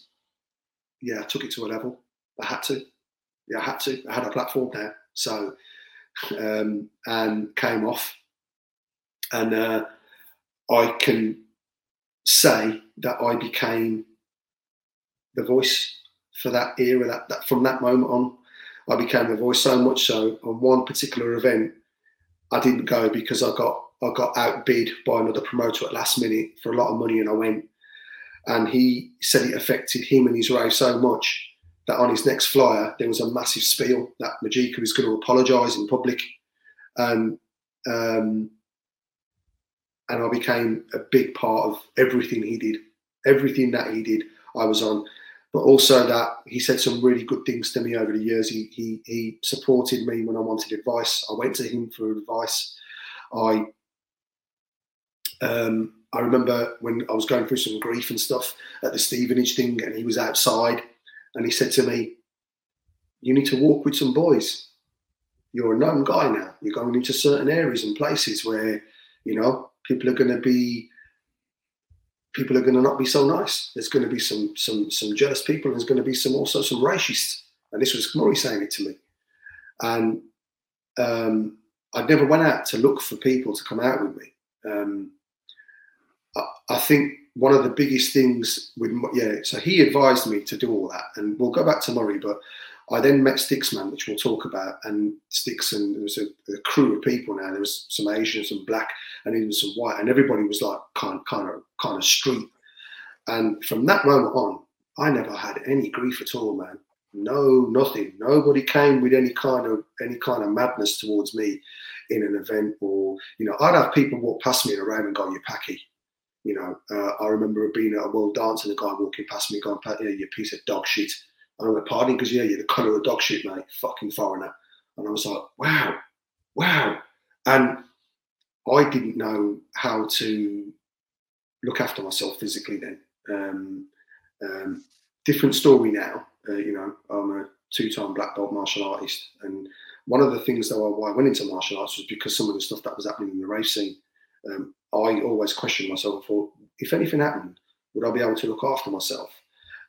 yeah, I took it to a level. I had to I had to. I had a platform now, so um, and came off, and uh, I can say that I became the voice for that era. That, that from that moment on, I became the voice so much so on one particular event, I didn't go because I got I got outbid by another promoter at last minute for a lot of money, and I went. And he said it affected him and his race so much that on his next flyer there was a massive spiel that Magika was going to apologise in public, and um, and I became a big part of everything he did, everything that he did. I was on, but also that he said some really good things to me over the years. He he he supported me when I wanted advice. I went to him for advice. I um, I remember when I was going through some grief and stuff at the Stevenage thing, and he was outside, and he said to me, "You need to walk with some boys. You're a known guy now. You're going into certain areas and places where, you know, people are going to be." People are going to not be so nice. There's going to be some some some jealous people. There's going to be some also some racists. And this was Murray saying it to me. And um, I never went out to look for people to come out with me. Um, I, think one of the biggest things with yeah, so he advised me to do all that, and we'll go back to Murray, but I then met Stixman, which we'll talk about, and Sticks, and there was a, a, crew of people now. There was some Asians, some black, and even some white, and everybody was like kind, kind of, kind of street. And from that moment on, I never had any grief at all, man. No, nothing. Nobody came with any kind of any kind of madness towards me in an event, or you know, I'd have people walk past me in a round and go, "You packy," You know, uh, I remember being at a world dance and a guy walking past me going, yeah, you piece of dog shit. And I went, pardon? Because, yeah, you're the colour of dog shit, mate. Fucking foreigner. And I was like, wow, wow. And I didn't know how to look after myself physically then. Um, um, different story now. Uh, you know, I'm a two-time black belt martial artist, and one of the things though why I went into martial arts was because some of the stuff that was happening in the race scene. Um, I always questioned myself. I thought, if anything happened, would I be able to look after myself?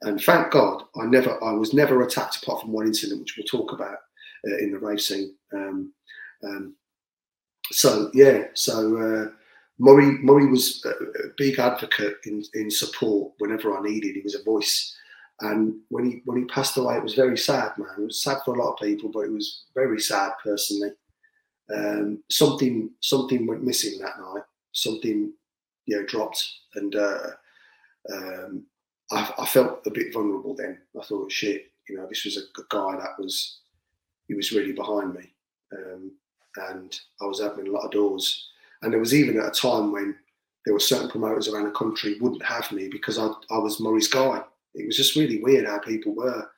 And thank God, I never, I was never attacked apart from one incident, which we'll talk about uh, in the racing. Um, um, so yeah, so uh, Murray, Murray was a, a big advocate in, in support whenever I needed. He was a voice, and when he when he passed away, it was very sad, man. It was sad for a lot of people, but it was very sad personally. Um, something something went missing that night, something you know dropped, and uh, um, I, I, felt a bit vulnerable then. I thought, shit, you know, this was a, guy that was he was really behind me, um, and I was opening a lot of doors. And there was even at a time when there were certain promoters around the country wouldn't have me because I, I was Murray's guy. It was just really weird how people were.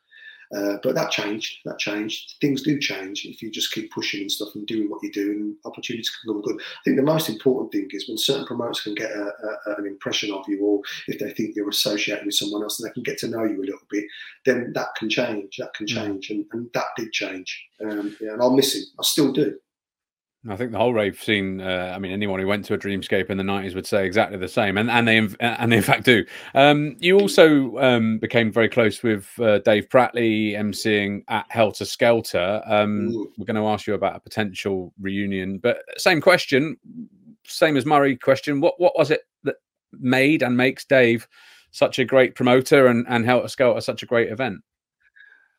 Uh, but that changed. That changed. Things do change if you just keep pushing and stuff and doing what you do, and opportunities can come good. I think the most important thing is when certain promoters can get a, a, an impression of you, or if they think you're associated with someone else and they can get to know you a little bit, then that can change. That can change, and, and that did change. Um, yeah, and I'll miss him. I still do. I think the whole rave scene. Uh, I mean, anyone who went to a Dreamscape in the nineties would say exactly the same, and and they and they in fact do. Um, you also um, became very close with uh, Dave Pratley, emceeing at Helter Skelter. Um, we're going to ask you about a potential reunion, but same question, same as Murray question. What what was it that made and makes Dave such a great promoter and and Helter Skelter such a great event?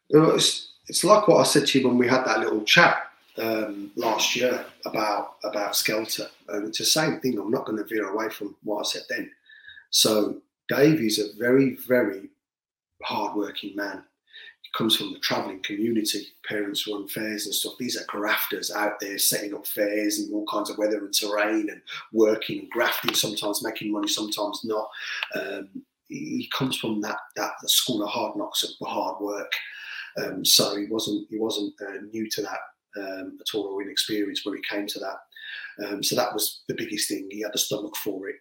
It's, it's like what I said to you when we had that little chat um, last year about about Skelter, and it's the same thing. I'm not going to veer away from what I said then. So Dave is a very very hardworking man. He comes from the travelling community. Parents run fairs and stuff. These are grafters out there setting up fairs in all kinds of weather and terrain and working and grafting. Sometimes making money, sometimes not. Um, he comes from that that the school of hard knocks of hard work. Um, so he wasn't he wasn't uh, new to that um, at all or inexperienced when it came to that. Um, so that was the biggest thing. He had the stomach for it.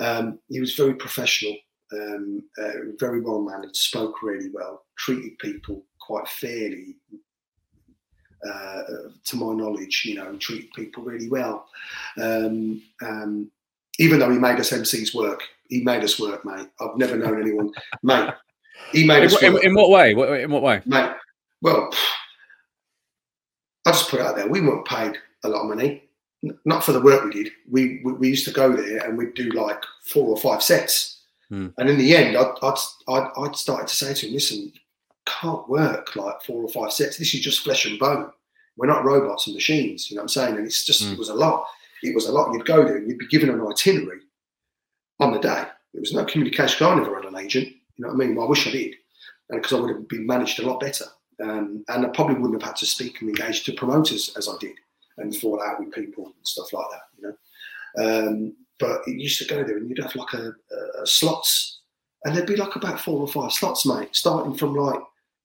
Um, he was very professional, um, uh, very well mannered, spoke really well, treated people quite fairly. Uh, to my knowledge, you know, treated people really well. Um, um, even though he made us MCs work, he made us work, mate. I've never known anyone, mate. He made us in, in, in, what way? In what way, mate? Well, I just put it out there. We weren't paid a lot of money, not for the work we did. We we, we used to go there and we'd do like four or five sets. Hmm. And in the end, I'd, I'd, I'd, I'd started to say to him, listen, can't work like four or five sets. This is just flesh and bone. We're not robots and machines, you know what I'm saying? And it's just, Mm. it was a lot. It was a lot. You'd go there and you'd be given an itinerary on the day. There was no communication. I never had an agent, you know what I mean? Well, I wish I did, because I would have been managed a lot better. Um, and I probably wouldn't have had to speak and engage to promoters as I did and fall out with people and stuff like that, you know? Um, but it used to go there and you'd have like a, a, slots and there'd be like about four or five slots, mate, starting from like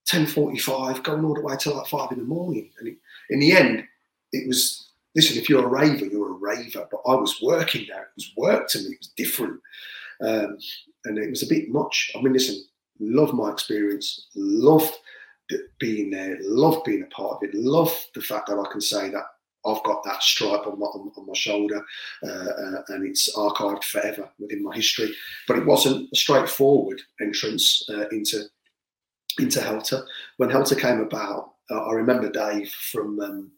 10.45, going all the way till like five in the morning. And it, in the end, it was, listen, if you're a raver, you're a raver. But I was working there. It was work to me. It was different. Um, and it was a bit much. I mean, listen, love my experience. Loved being there. love being a part of it. love the fact that I can say that I've got that stripe on my, on, my shoulder uh, uh, and it's archived forever within my history. But it wasn't a straightforward entrance uh, into into Helter. When Helter came about, uh, I remember Dave from um,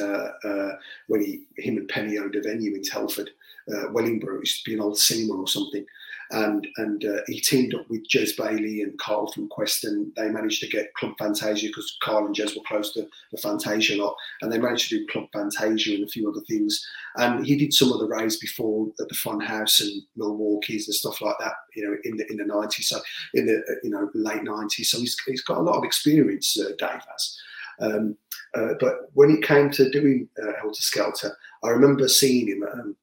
uh, uh, when he him and Penny owned a venue in Telford, uh, Wellingborough. It used to be an old cinema or something. And and uh, he teamed up with Jez Bailey and Carl from Quest, and they managed to get Club Fantasia because Carl and Jez were close to the Fantasia lot, and they managed to do Club Fantasia and a few other things. And he did some of the raves before at the Fun House and Milwaukee's and stuff like that, you know, in the in the nineties, so in the uh, you know late nineties. So he's he's got a lot of experience, uh, Dave has. Um, uh, but when it came to doing uh, Helter Skelter, I remember seeing him. At, um,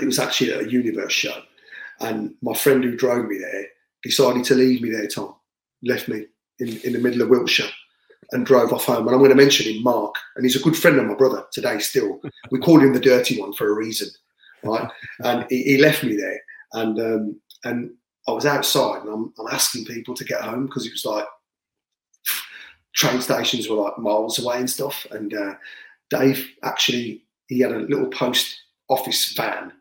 it was actually a Universe show, and my friend who drove me there decided to leave me there. Tom left me in, in the middle of Wiltshire and drove off home. And I'm going to mention him, Mark, and he's a good friend of my brother today. Still, we call him the dirty one for a reason, right? and he, he left me there, and um, and I was outside, and I'm, I'm asking people to get home because it was like train stations were like miles away and stuff. And uh, Dave actually he had a little post office van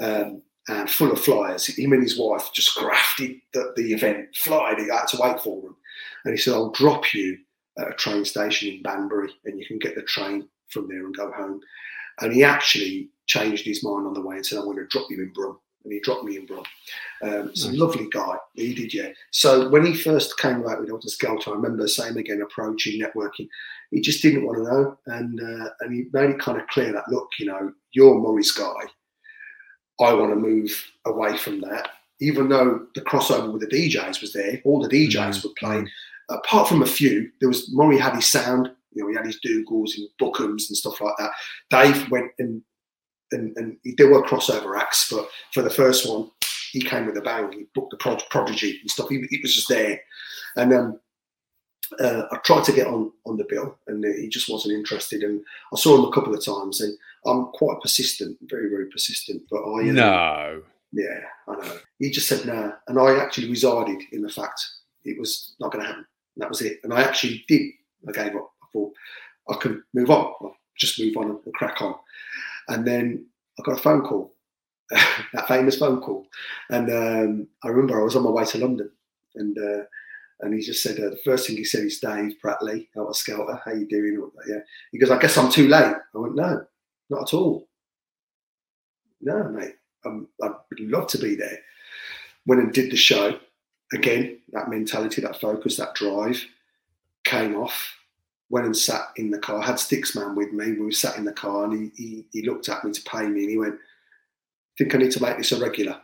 um, and full of flyers. Him and his wife just grafted the, the event, flying. He had to wait for them, and he said, "I'll drop you at a train station in Banbury, and you can get the train from there and go home." And he actually changed his mind on the way and said, "I'm going to drop you in Brum." And he dropped me in Brum. Um, it's a lovely guy. He did, yeah. So when he first came about with Helter Skelter, I remember same again, approaching, networking. He just didn't want to know, and uh, and he made it kind of clear that look, you know, you're Murray's guy. I want to move away from that. Even though the crossover with the DJs was there, all the DJs Mm. were playing. Apart from a few, there was Murray had his sound. You know, he had his Dougals and Bookums and stuff like that. Dave went and and, and there were crossover acts, but for the first one, he came with a bang. He booked the Prod- Prodigy and stuff. He, he was just there, and um, uh, I tried to get on on the bill, and he just wasn't interested. And I saw him a couple of times, and I'm quite persistent, very very persistent. But I uh, No. yeah, I know. He just said no, and I actually resided in the fact it was not going to happen. That was it, and I actually did. I gave up. I thought I could move on, I'll just move on and crack on. And then I got a phone call, that famous phone call, and um, I remember I was on my way to London, and uh, and he just said uh, the first thing he said is Dave Pratley, Helter Skelter, how you doing? Yeah, he goes, I guess I'm too late. I went, no, not at all. No, mate, I'm, I'd love to be there. Went and did the show again. That mentality, that focus, that drive came off. Went and sat in the car. I Had Sticksman with me. We were sat in the car, and he, he he looked at me to pay me, and he went, I "Think I need to make this a regular?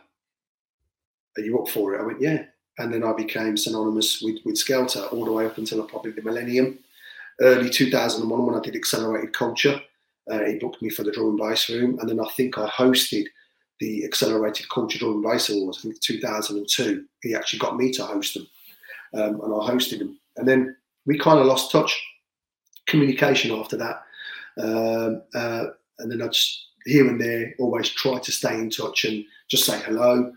Are you up for it?" I went, "Yeah." And then I became synonymous with with Skelter all the way up until probably the millennium, early 2001 when I did Accelerated Culture. Uh, he booked me for the and bass room, and then I think I hosted the Accelerated Culture and Bass Awards. I think 2002. He actually got me to host them, um, and I hosted them. And then we kind of lost touch, communication after that. Um, uh, and then I just here and there always try to stay in touch and just say hello.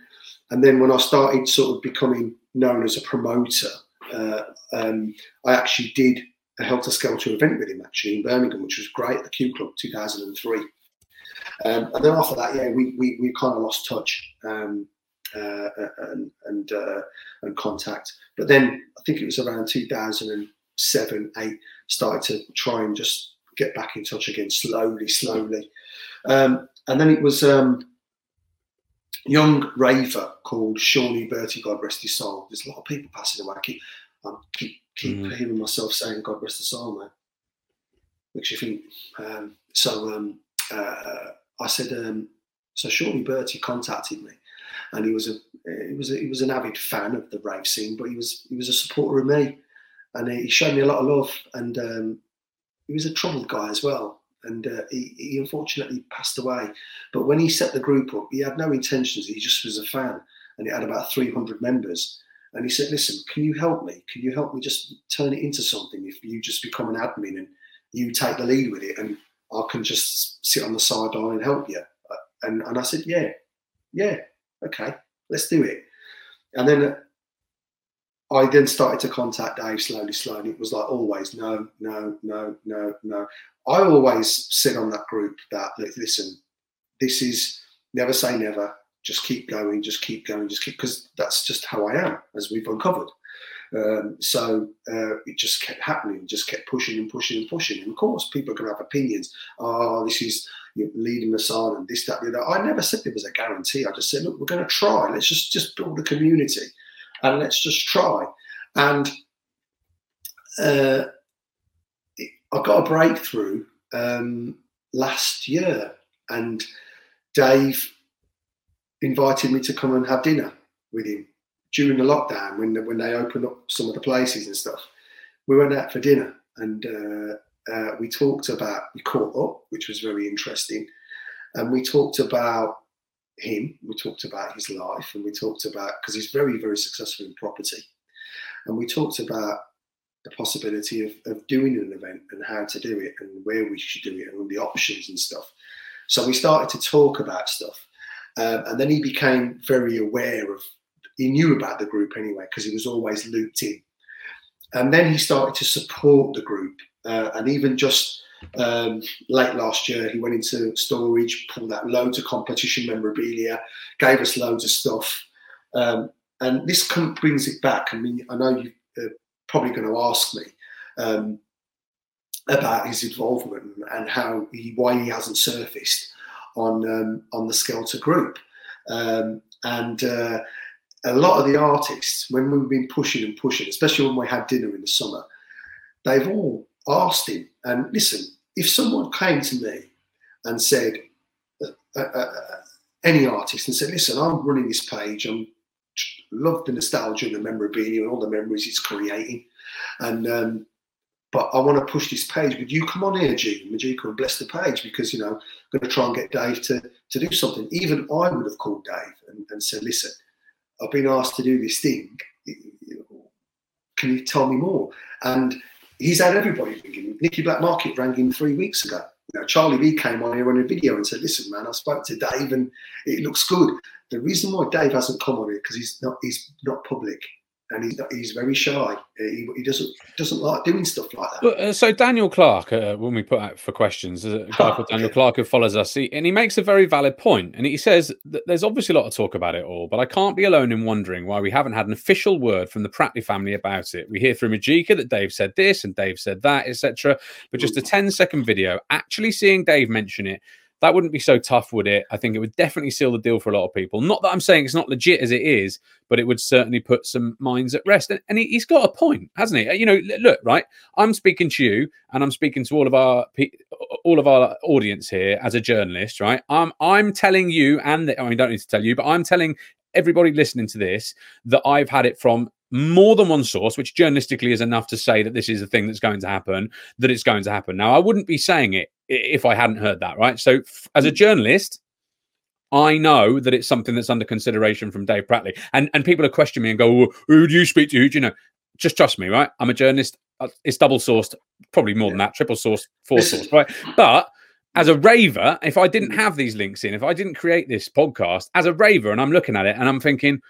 And then when I started sort of becoming known as a promoter, uh, um, I actually did a Helter Skelter event with him actually in Birmingham, which was great at the Q Club 2003. Um, and then after that, yeah, we we, we kind of lost touch um, uh, and and, uh, and contact. But then I think it was around 2007, eight, started to try and just get back in touch again slowly, slowly. Um, and then it was um, young raver called Shawnee Bertie, God rest his soul. There's a lot of people passing away. Keep, I keep, keep mm. hearing myself saying, God rest his soul, man. which you think. Um, so um, uh, I said, um, so Shawnee Bertie contacted me, and he was a he was a, he was an avid fan of the rave scene, but he was he was a supporter of me, and he showed me a lot of love, and um, he was a troubled guy as well and uh, he, he, unfortunately passed away. But when he set the group up, he had no intentions. He just was a fan, and it had about 300 members. And he said, "Listen, can you help me? Can you help me just turn it into something? If you just become an admin and you take the lead with it, and I can just sit on the sideline and help you." Uh, and and I said, "Yeah, yeah, okay, let's do it." And then uh, I then started to contact Dave slowly, slowly. It was like always, no, no, no, no, no. I always said on that group that listen, this is never say never. Just keep going, just keep going, just keep because that's just how I am, as we've uncovered. Um, so uh, it just kept happening, just kept pushing and pushing and pushing. And of course, people to have opinions. Oh, this is leading us on, and this, that, the other. I never said there was a guarantee. I just said, look, we're going to try. Let's just just build a community, and let's just try. And uh, I got a breakthrough um, last year, and Dave invited me to come and have dinner with him during the lockdown when when they opened up some of the places and stuff. We went out for dinner and uh, uh, we talked about we caught up, which was very interesting, and we talked about him. We talked about his life, and we talked about because he's very very successful in property, and we talked about the possibility of, of doing an event and how to do it and where we should do it and the options and stuff. So we started to talk about stuff. Um, and then he became very aware of, he knew about the group anyway, because he was always looped in. And then he started to support the group. Uh, and even just um, late last year, he went into storage, pulled out loads of competition memorabilia, gave us loads of stuff. Um, and this brings it back. I mean, I know you're probably going to ask me um, about his involvement and how he, why he hasn't surfaced on um, on the Skelter group. Um, and uh, a lot of the artists, when we've been pushing and pushing, especially when we had dinner in the summer, they've all asked him. And listen, if someone came to me and said, uh, uh, uh any artist, and said, "Listen, I'm running this page. I'm love the nostalgia and the memorabilia and all the memories it's creating. And um, but I want to push this page. Would you come on here, G Magika, and bless the page because you know I'm going to try and get Dave to to do something. Even I would have called Dave and, and said, "Listen, I've been asked to do this thing. Can you tell me more?" And he's had everybody. Nicky Black Market rang him three weeks ago. You know, Charlie B came on here on a video and said, "Listen, man, I spoke to Dave and it looks good." The reason why Dave hasn't come on it because he's not he's not public and he's not, he's very shy. He, he, doesn't doesn't like doing stuff like that. uh, so Daniel Clark, uh, when we put out for questions, a guy called Daniel. Clark who follows us, he, and he makes a very valid point, and he says that there's obviously a lot of talk about it all, but I can't be alone in wondering why we haven't had an official word from the Pratley family about it. We hear through Magika that Dave said this and Dave said that, etc. But just a mm. 10 second video, actually seeing Dave mention it that wouldn't be so tough, would it? I think it would definitely seal the deal for a lot of people. Not that I'm saying it's not legit as it is, but it would certainly put some minds at rest. And, he, has got a point, hasn't he? You know, look, right? I'm speaking to you, and I'm speaking to all of our all of our audience here as a journalist, right? I'm I'm telling you, and the, I mean, don't need to tell you, but I'm telling everybody listening to this that I've had it from more than one source, which journalistically is enough to say that this is a thing that's going to happen, that it's going to happen. Now, I wouldn't be saying it if I hadn't heard that, right? So, as a hmm. journalist, I know that it's something that's under consideration from Dave Pratley. And and people are questioning me and go, well, who do you speak to? Who do you know? Just trust me, right? I'm a journalist. Uh, it's double sourced, probably more than that, triple sourced, four source, right? But as a raver, if I didn't have these links in, if I didn't create this podcast as a raver and I'm looking at it and I'm thinking,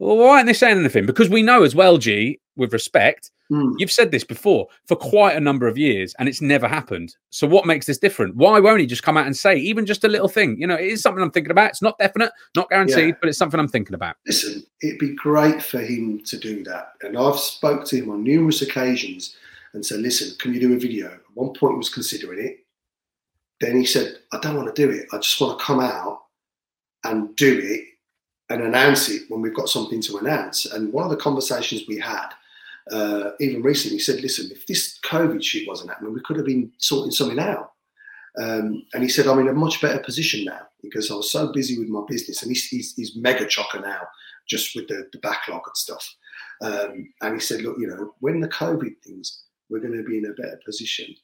well, why aren't they saying anything? Because we know as well, G, with respect, mm. you've said this before for quite a number of years and it's never happened. So what makes this different? Why won't he just come out and say even just a little thing? You know, it is something I'm thinking about. It's not definite, not guaranteed, yeah. but it's something I'm thinking about. Listen, it'd be great for him to do that. And I've spoke to him on numerous occasions and said, listen, can you do a video? At one point, he was considering it. Then he said, I don't want to do it. I just want to come out and do it and announce it when we've got something to announce. And one of the conversations we had, uh, even recently, said, listen, if this COVID shit wasn't happening, we could have been sorting something out. Um, and he said, I'm in a much better position now because I was so busy with my business. And he's, he's, he's mega chocker now, just with the, the backlog and stuff. Um, and he said, look, you know, when the COVID things, we're going to be in a better position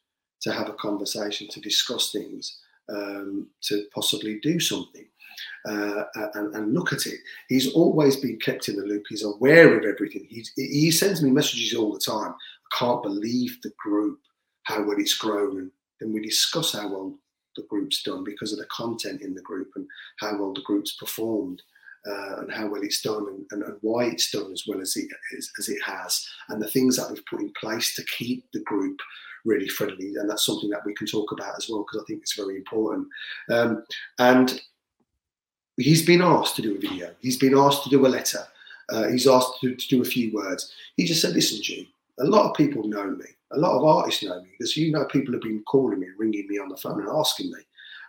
to have a conversation, to discuss things, um, to possibly do something. Uh, and, and, look at it. He's always been kept in the loop. He's aware of everything. He's, he sends me messages all the time. I can't believe the group, how well it's grown. And then we discuss how well the group's done because of the content in the group and how well the group's performed uh, and how well it's done and, and, and, why it's done as well as it, as, as it has and the things that we've put in place to keep the group really friendly and that's something that we can talk about as well because I think it's very important um, and he's been asked to do a video he's been asked to do a letter uh, he's asked to, to, do a few words he just said listen G a lot of people know me a lot of artists know me because you know people have been calling me ringing me on the phone and asking me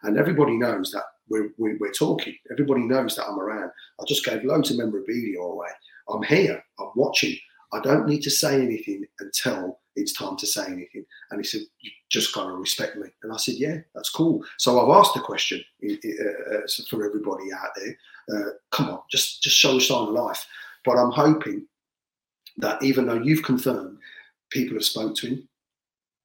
and everybody knows that we're, we're, we're, talking. Everybody knows that I'm around. I just gave loads of memorabilia away. I'm here. I'm watching. I don't need to say anything until it's time to say anything. And he said, You just got to respect me. And I said, Yeah, that's cool. So I've asked the question uh, uh, for everybody out there uh, come on, just, just show a sign of life. But I'm hoping that even though you've confirmed people have spoke to him,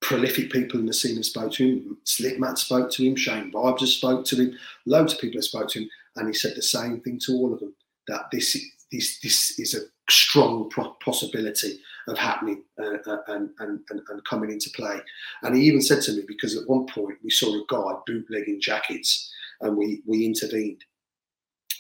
prolific people in the scene have spoke to him. Slickman spoke to him. Shane Vibes has spoke to him. Loads of people have spoke to him, and he said the same thing to all of them that this this this is a strong possibility of happening uh, uh, and, and, and, and coming into play. And he even said to me because at one point we saw a guy bootlegging jackets, and we we intervened,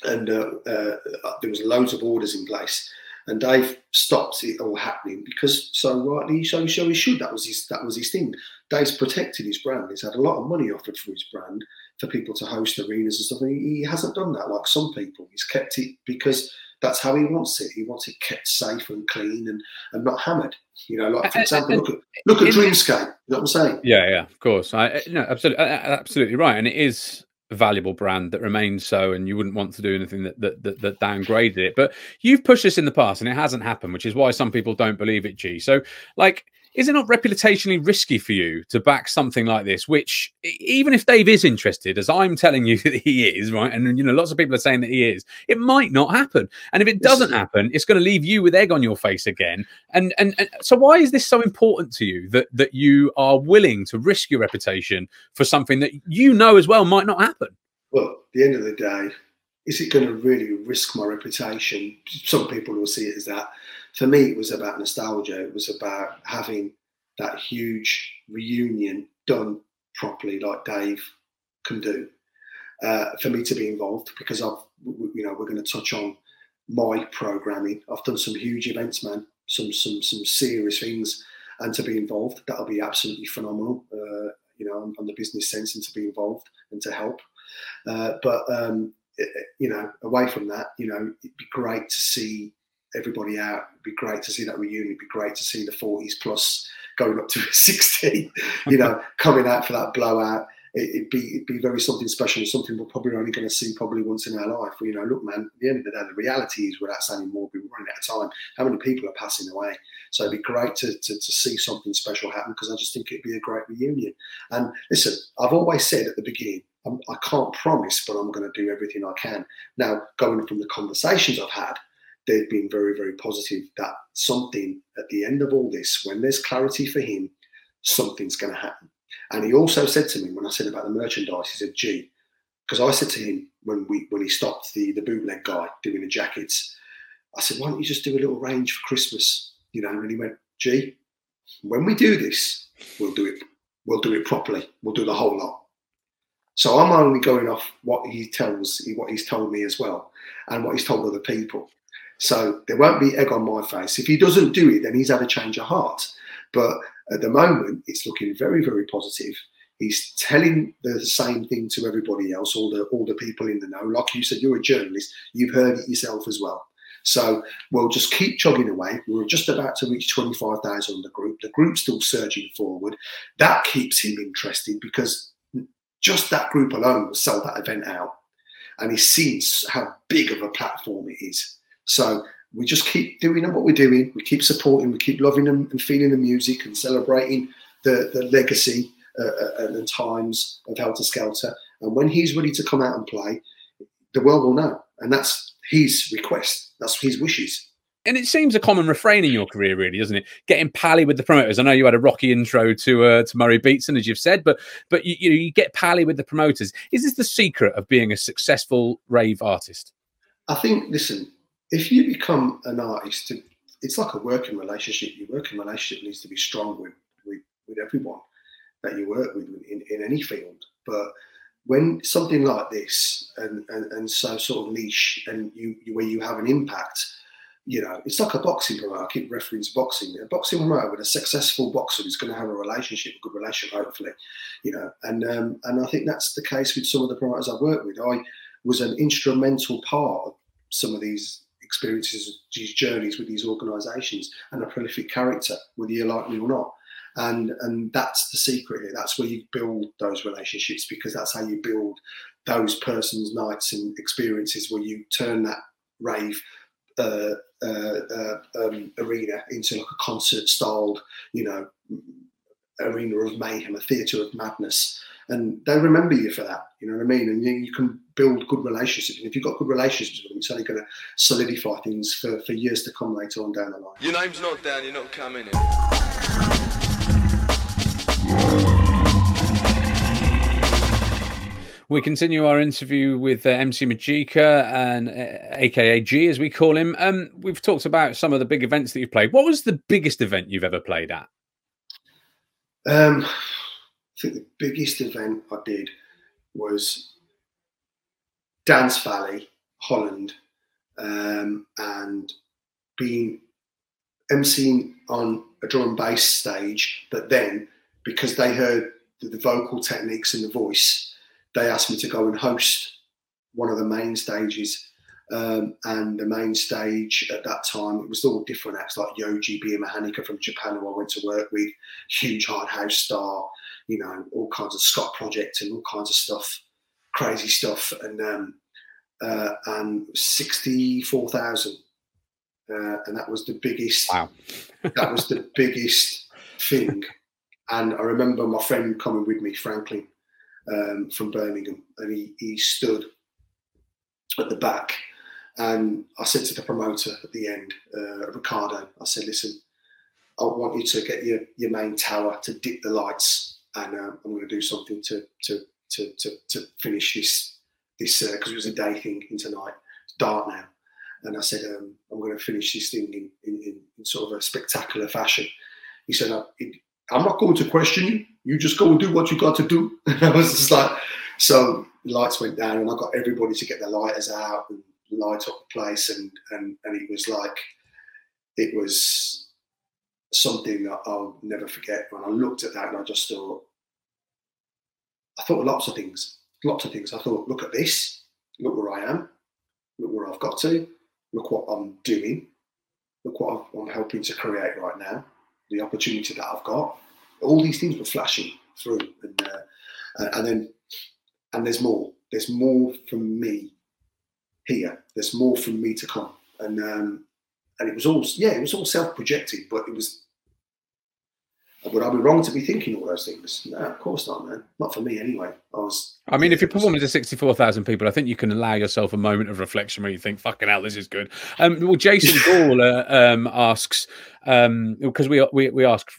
and uh, uh, there was loads of orders in place and Dave stopped it all happening because so rightly so so he should. That was his that was his thing. Dave's protected his brand. He's had a lot of money offered for his brand for people to host arenas and stuff. And he, he hasn't done that like some people. He's kept it because that's how he wants it. He wants it kept safe and clean and, and not hammered. You know, like for example, look at look at Dreamscape. You know what I'm saying? Yeah, yeah, of course. I eh, no, absolutely, absolutely right. And it is a valuable brand that remains so and you wouldn't want to do anything that that, that that downgrades it but you've pushed this in the past and it hasn't happened which is why some people don't believe it g so like is it not reputationally risky for you to back something like this which even if dave is interested as i'm telling you that he is right and you know lots of people are saying that he is it might not happen. And if it doesn't happen it's going to leave you with egg on your face again. And, and and so why is this so important to you that that you are willing to risk your reputation for something that you know as well might not happen? Well at the end of the day is it going to really risk my reputation? Some people will see it as that for me, it was about nostalgia. It was about having that huge reunion done properly, like Dave can do. Uh, for me to be involved because I've, you know, we're going to touch on my programming. I've done some huge events, man, some some some serious things, and to be involved, that'll be absolutely phenomenal. Uh, you know, on, the business sense, and to be involved and to help. Uh, but um, it, you know, away from that, you know, it'd be great to see everybody out. It'd be great to see that reunion. It'd be great to see the 40s plus going up to 60, you know, coming out for that blowout. It, would be it'd be very something special, something we're probably only going to see probably once in our life. You know, look, man, at the end of the day, the reality is without sounding more, we're running out of time. How many people are passing away? So it'd be great to, to, to see something special happen because I just think it'd be a great reunion. And listen, I've always said at the beginning, I'm, I can not promise, but I'm going to do everything I can. Now, going from the conversations I've had, they've been very, very positive that something at the end of all this, when there's clarity for him, something's going to happen. And he also said to me when I said about the merchandise, he said, "Gee," because I said to him when we when he stopped the the bootleg guy doing the jackets, I said, "Why don't you just do a little range for Christmas?" You know, and he went, "Gee, when we do this, we'll do it. We'll do it properly. We'll do the whole lot." So I'm only going off what he tells, what he's told me as well, and what he's told other people. So there won't be egg on my face. If he doesn't do it, then he's had a change of heart. But at the moment, it's looking very, very positive. He's telling the same thing to everybody else, all the all the people in the know. Like you said, you're a journalist. You've heard it yourself as well. So we'll just keep chugging away. We're just about to reach 25,000 on the group. The group's still surging forward. That keeps him interested because just that group alone will sell that event out. And he sees how big of a platform it is. So we just keep doing what we're doing. We keep supporting, we keep loving them and feeling the music and celebrating the, the legacy uh, uh and the times of Helter Skelter. And when he's ready to come out and play, the world will know. And that's his request, that's his wishes. And it seems a common refrain in your career, really, doesn't it? Getting pally with the promoters. I know you had a rocky intro to uh, to Murray Beatson, as you've said, but but you, you, you get pally with the promoters. Is this the secret of being a successful rave artist? I think. Listen, if you become an artist, it's like a working relationship. Your working relationship needs to be strong with with, with everyone that you work with in, in any field. But when something like this and, and, and so sort of niche and you, you where you have an impact, you know, it's like a boxing promoter. I keep referencing boxing. A boxing promoter with a successful boxer is going to have a relationship, a good relationship, hopefully, you know. And um, and I think that's the case with some of the promoters I've worked with. I was an instrumental part of some of these experiences, these journeys with these organisations, and a prolific character, whether you like me or not. And and that's the secret here. That's where you build those relationships because that's how you build those persons' nights and experiences where you turn that rave uh, uh, uh, um, arena into like a concert styled, you know, arena of mayhem, a theatre of madness and they remember you for that. You know what I mean? And you, you can build good relationships. And if you've got good relationships with them, it's only going to solidify things for, for years to come later on down the line. Your name's not down, you're not coming in. We continue our interview with uh, MC Magika and uh, AKA G, as we call him. Um, we've talked about some of the big events that you've played. What was the biggest event you've ever played at? Um, think the biggest event I did was Dance Valley, Holland, um, and being emceeing on a drum and bass stage. But then, because they heard the, the vocal techniques and the voice, they asked me to go and host one of the main stages. Um, and the main stage at that time, it was all different acts like Yoji Biomehanika from Japan, who I went to work with, huge hard house star, you know, all kinds of Scot Project and all kinds of stuff, crazy stuff, and um, uh, and sixty four thousand, uh, and that was the biggest. Wow, that was the biggest thing. And I remember my friend coming with me, Franklin, um, from Birmingham, and he, he stood at the back. And I said to the promoter at the end, uh, Ricardo, I said, listen, I want you to get your, your main tower to dip the lights and um, I'm going to do something to to to to, to finish this this because uh, it was a day thing into night. It's dark now, and I said um, I'm going to finish this thing in, in, in, sort of a spectacular fashion. He said, "I'm not going to question you. You just go and do what you got to do." And I was just like, so lights went down, and I got everybody to get their lighters out and light up the place, and and and it was like it was something that I'll never forget. When I looked at that and I just thought, I thought lots of things, lots of things. I thought, look at this, look where I am, look where I've got to, look what I'm doing, look what I'm helping to create right now, the opportunity that I've got. All these things were flashing through, and uh, and then and there's more. There's more from me here. There's more from me to come, and um, and it was all yeah, it was all self-projected, but it was would I be wrong to be thinking all those things? No, of course not, man. Not for me anyway. I was. I mean, if you're performing to 64,000 people, I think you can allow yourself a moment of reflection where you think, fucking hell, this is good. Um, well, Jason Gall um, asks, um, because we, we, we ask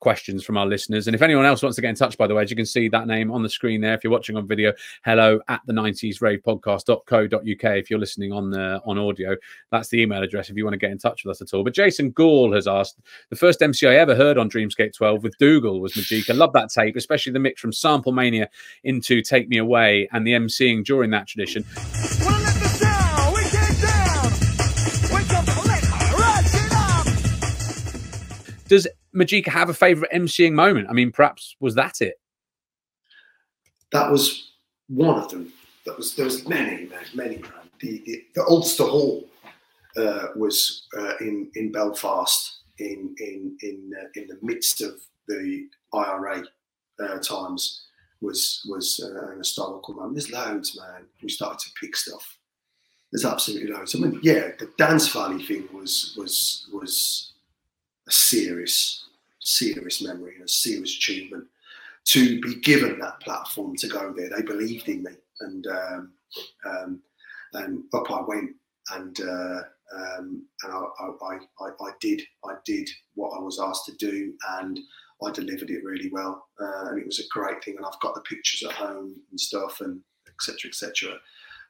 questions from our listeners. And if anyone else wants to get in touch, by the way, as you can see that name on the screen there, if you're watching on video, hello at the 90s rave podcast.co.uk. If you're listening on the, on audio, that's the email address if you want to get in touch with us at all. But Jason Gall has asked, the first MC I ever heard on Dreamscape 12 with Dougal was Magika. Love that tape, especially the mix from Sample Mania into Take Me Away and the MCing during that tradition. Does Magika have a favourite MCing moment? I mean, perhaps was that it? That was one of them. That was there was many, many, many. The, the, the Ulster Hall uh, was uh, in in Belfast in in in uh, in the midst of the IRA uh, times was was uh, an historical moment. There's loads, man. We started to pick stuff. There's absolutely loads. I mean, yeah, the Dance Valley thing was was was a serious serious memory and a serious achievement to be given that platform to go there. They believed in me, and um, um, and up I went, and uh, um, and I, I, I, I, did I did what I was asked to do, and I delivered it really well, uh, and it was a great thing. And I've got the pictures at home and stuff, and etc. etc.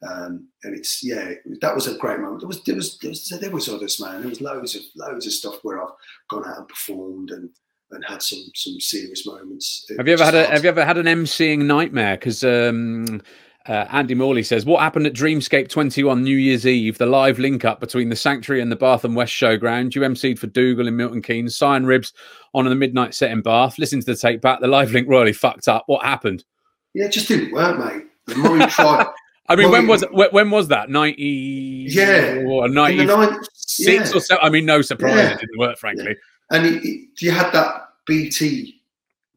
Um, and it's yeah, that was a great moment. There was there was there was, there was others, man. There was loads of loads of stuff where I've gone out and performed and and had some some serious moments. Have you ever had a Have you ever had an emceeing nightmare? Because um, uh, Andy Morley says, "What happened at Dreamscape 21 New Year's Eve? The live link up between the Sanctuary and the Bath and West Showground. You emceed for Dougal in Milton Keynes. Cyan Ribs on the midnight set in Bath. Listen to the tape back. The live link royally fucked up. What happened? Yeah, it just didn't work, mate. The more you tried." I mean, when was when was that? Ninety, yeah, or ninety six yeah. or so. I mean, no surprise yeah. it didn't work, frankly. Yeah. And it, it, you had that BT,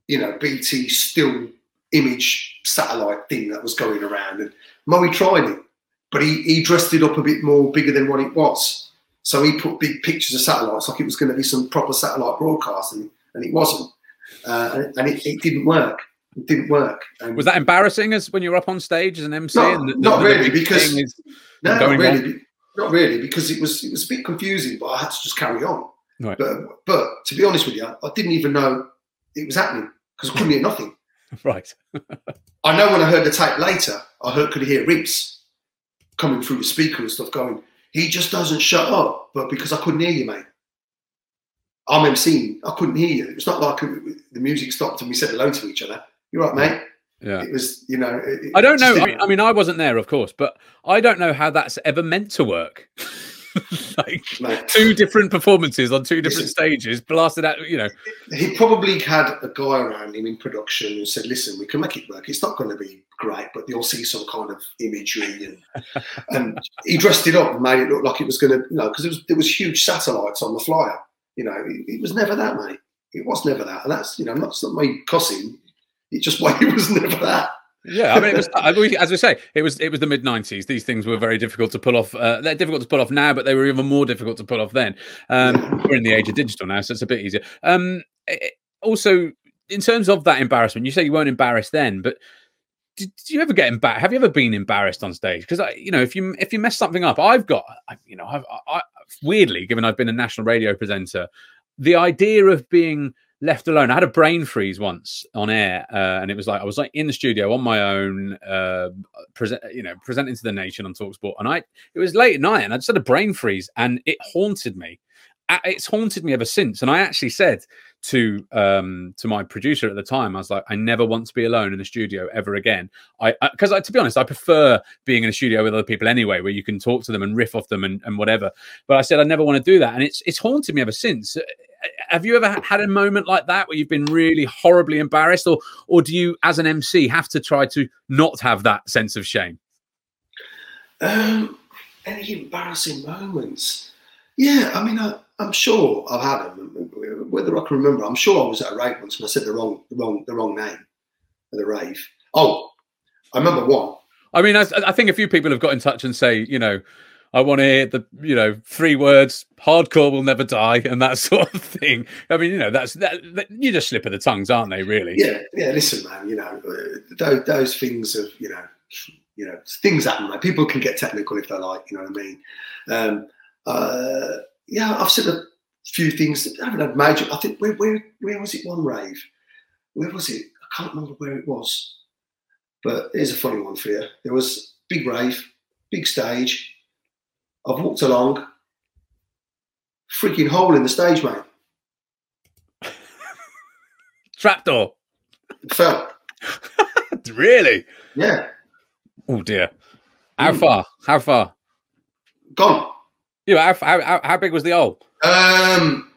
you know, BT still image satellite thing that was going around, and Moe tried it, but he, he dressed it up a bit more bigger than what it was. So he put big pictures of satellites like it was going to be some proper satellite broadcast, and, and it wasn't, uh, and, and it, it didn't work it didn't work. And was that embarrassing as when you were up on stage as an MC? Not, the, not the, really, because no, not really, on? not really, because it was it was a bit confusing, but I had to just carry on. Right. But but to be honest with you, I didn't even know it was happening because I couldn't hear nothing. Right. I know when I heard the tape later, I heard could hear Ribs coming through the speaker and stuff going. He just doesn't shut up, but because I couldn't hear you, mate. I'm emceeing. I couldn't hear you. It's not like the music stopped and we said hello to each other. You're right, mate. Yeah. It was, you know. It, I don't know. I mean, I mean, I wasn't there, of course, but I don't know how that's ever meant to work. like two different performances on two different listen, stages, blasted out. You know, he probably had a guy around him in production who said, "Listen, we can make it work. It's not going to be great, but you'll see some kind of imagery." And and he dressed it up and made it look like it was going to, you know, because there was there was huge satellites on the flyer. You know, it, it was never that, mate. It was never that, and that's you know, not, not my cussing it just why it was never that. Yeah, I mean, it was as we say, it was it was the mid '90s. These things were very difficult to pull off. Uh, they're difficult to pull off now, but they were even more difficult to pull off then. Um, we're in the age of digital now, so it's a bit easier. Um, it, also, in terms of that embarrassment, you say you weren't embarrassed then, but did, did you ever get embarrassed? Have you ever been embarrassed on stage? Because you know, if you if you mess something up, I've got, I, you know, I've I, weirdly, given I've been a national radio presenter, the idea of being left alone. I had a brain freeze once on air, uh, and it was like I was like in the studio on my own, uh, present, you know, presenting to the nation on Talksport, and I it was late at night, and I just had a brain freeze, and it haunted me. It's haunted me ever since, and I actually said to um to my producer at the time, I was like, I never want to be alone in a studio ever again. I because to be honest, I prefer being in a studio with other people anyway, where you can talk to them and riff off them and, and whatever. But I said I never want to do that, and it's it's haunted me ever since have you ever had a moment like that where you've been really horribly embarrassed, or or do you, as an MC, have to try to not have that sense of shame? Um, any embarrassing moments? Yeah, I mean, I, am sure I've had them. Whether I can remember, I'm sure I was at a rave once and I said the wrong, the wrong, the wrong name at the rave. Oh, I remember one. I mean, I, I think a few people have got in touch and say, you know, I want to hear the you know three words hardcore will never die and that sort of thing. I mean, you know, that's that, that you just slip of the tongues, aren't they? Really? Yeah, yeah. Listen, man. You know, uh, those, those things of you know, you know, things happen. Like people can get technical if they like. You know what I mean? Um, uh, yeah, I've said a few things. I haven't had major. I think where where where was it? One rave. Where was it? I can't remember where it was. But here's a funny one for you. There was big rave, big stage I've walked along, freaking hole in the stage, mate. Trapdoor. It fell. really? Yeah. Oh dear. How mm. far? How far? Gone. Yeah. How, how, how big was the hole? Um,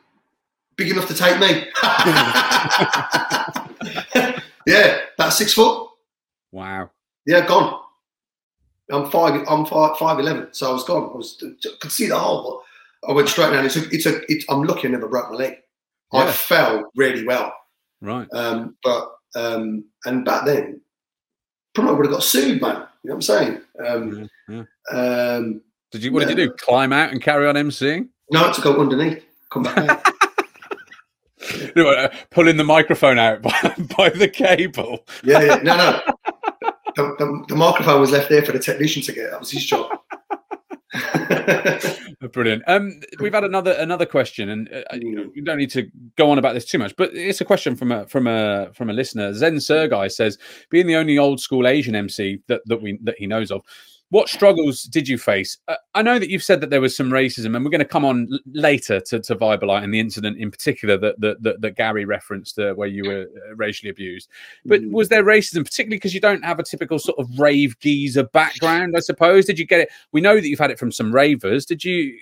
big enough to take me. yeah, about six foot. Wow. Yeah, gone. I'm five. I'm five, five eleven. So I was gone. I was could see the hole. I went straight down. It's a. It's a. It's, I'm lucky I never broke my leg. Yeah. I fell really well. Right. Um, but um, and back then, probably would have got sued, man. You know what I'm saying? Um, yeah, yeah. Um, did you? What did you do? Climb out and carry on emceeing? No, I had to go underneath. Come back. Uh, pulling the microphone out by, by the cable. Yeah, yeah. No, no. The, the, the, microphone was left there for the technician to get. That was his job. Brilliant. Um, we've had another another question, and uh, you, know, don't need to go on about this too much, but it's a question from a from a from a listener. Zen Sergai says, being the only old school Asian MC that that we that he knows of, what struggles did you face? Uh, I know that you've said that there was some racism, and we're going to come on l- later to, to Vibalite and the incident in particular that that, that, that Gary referenced, uh, where you were uh, racially abused. But mm. was there racism, particularly because you don't have a typical sort of rave geezer background? I suppose. Did you get it? We know that you've had it from some ravers. Did you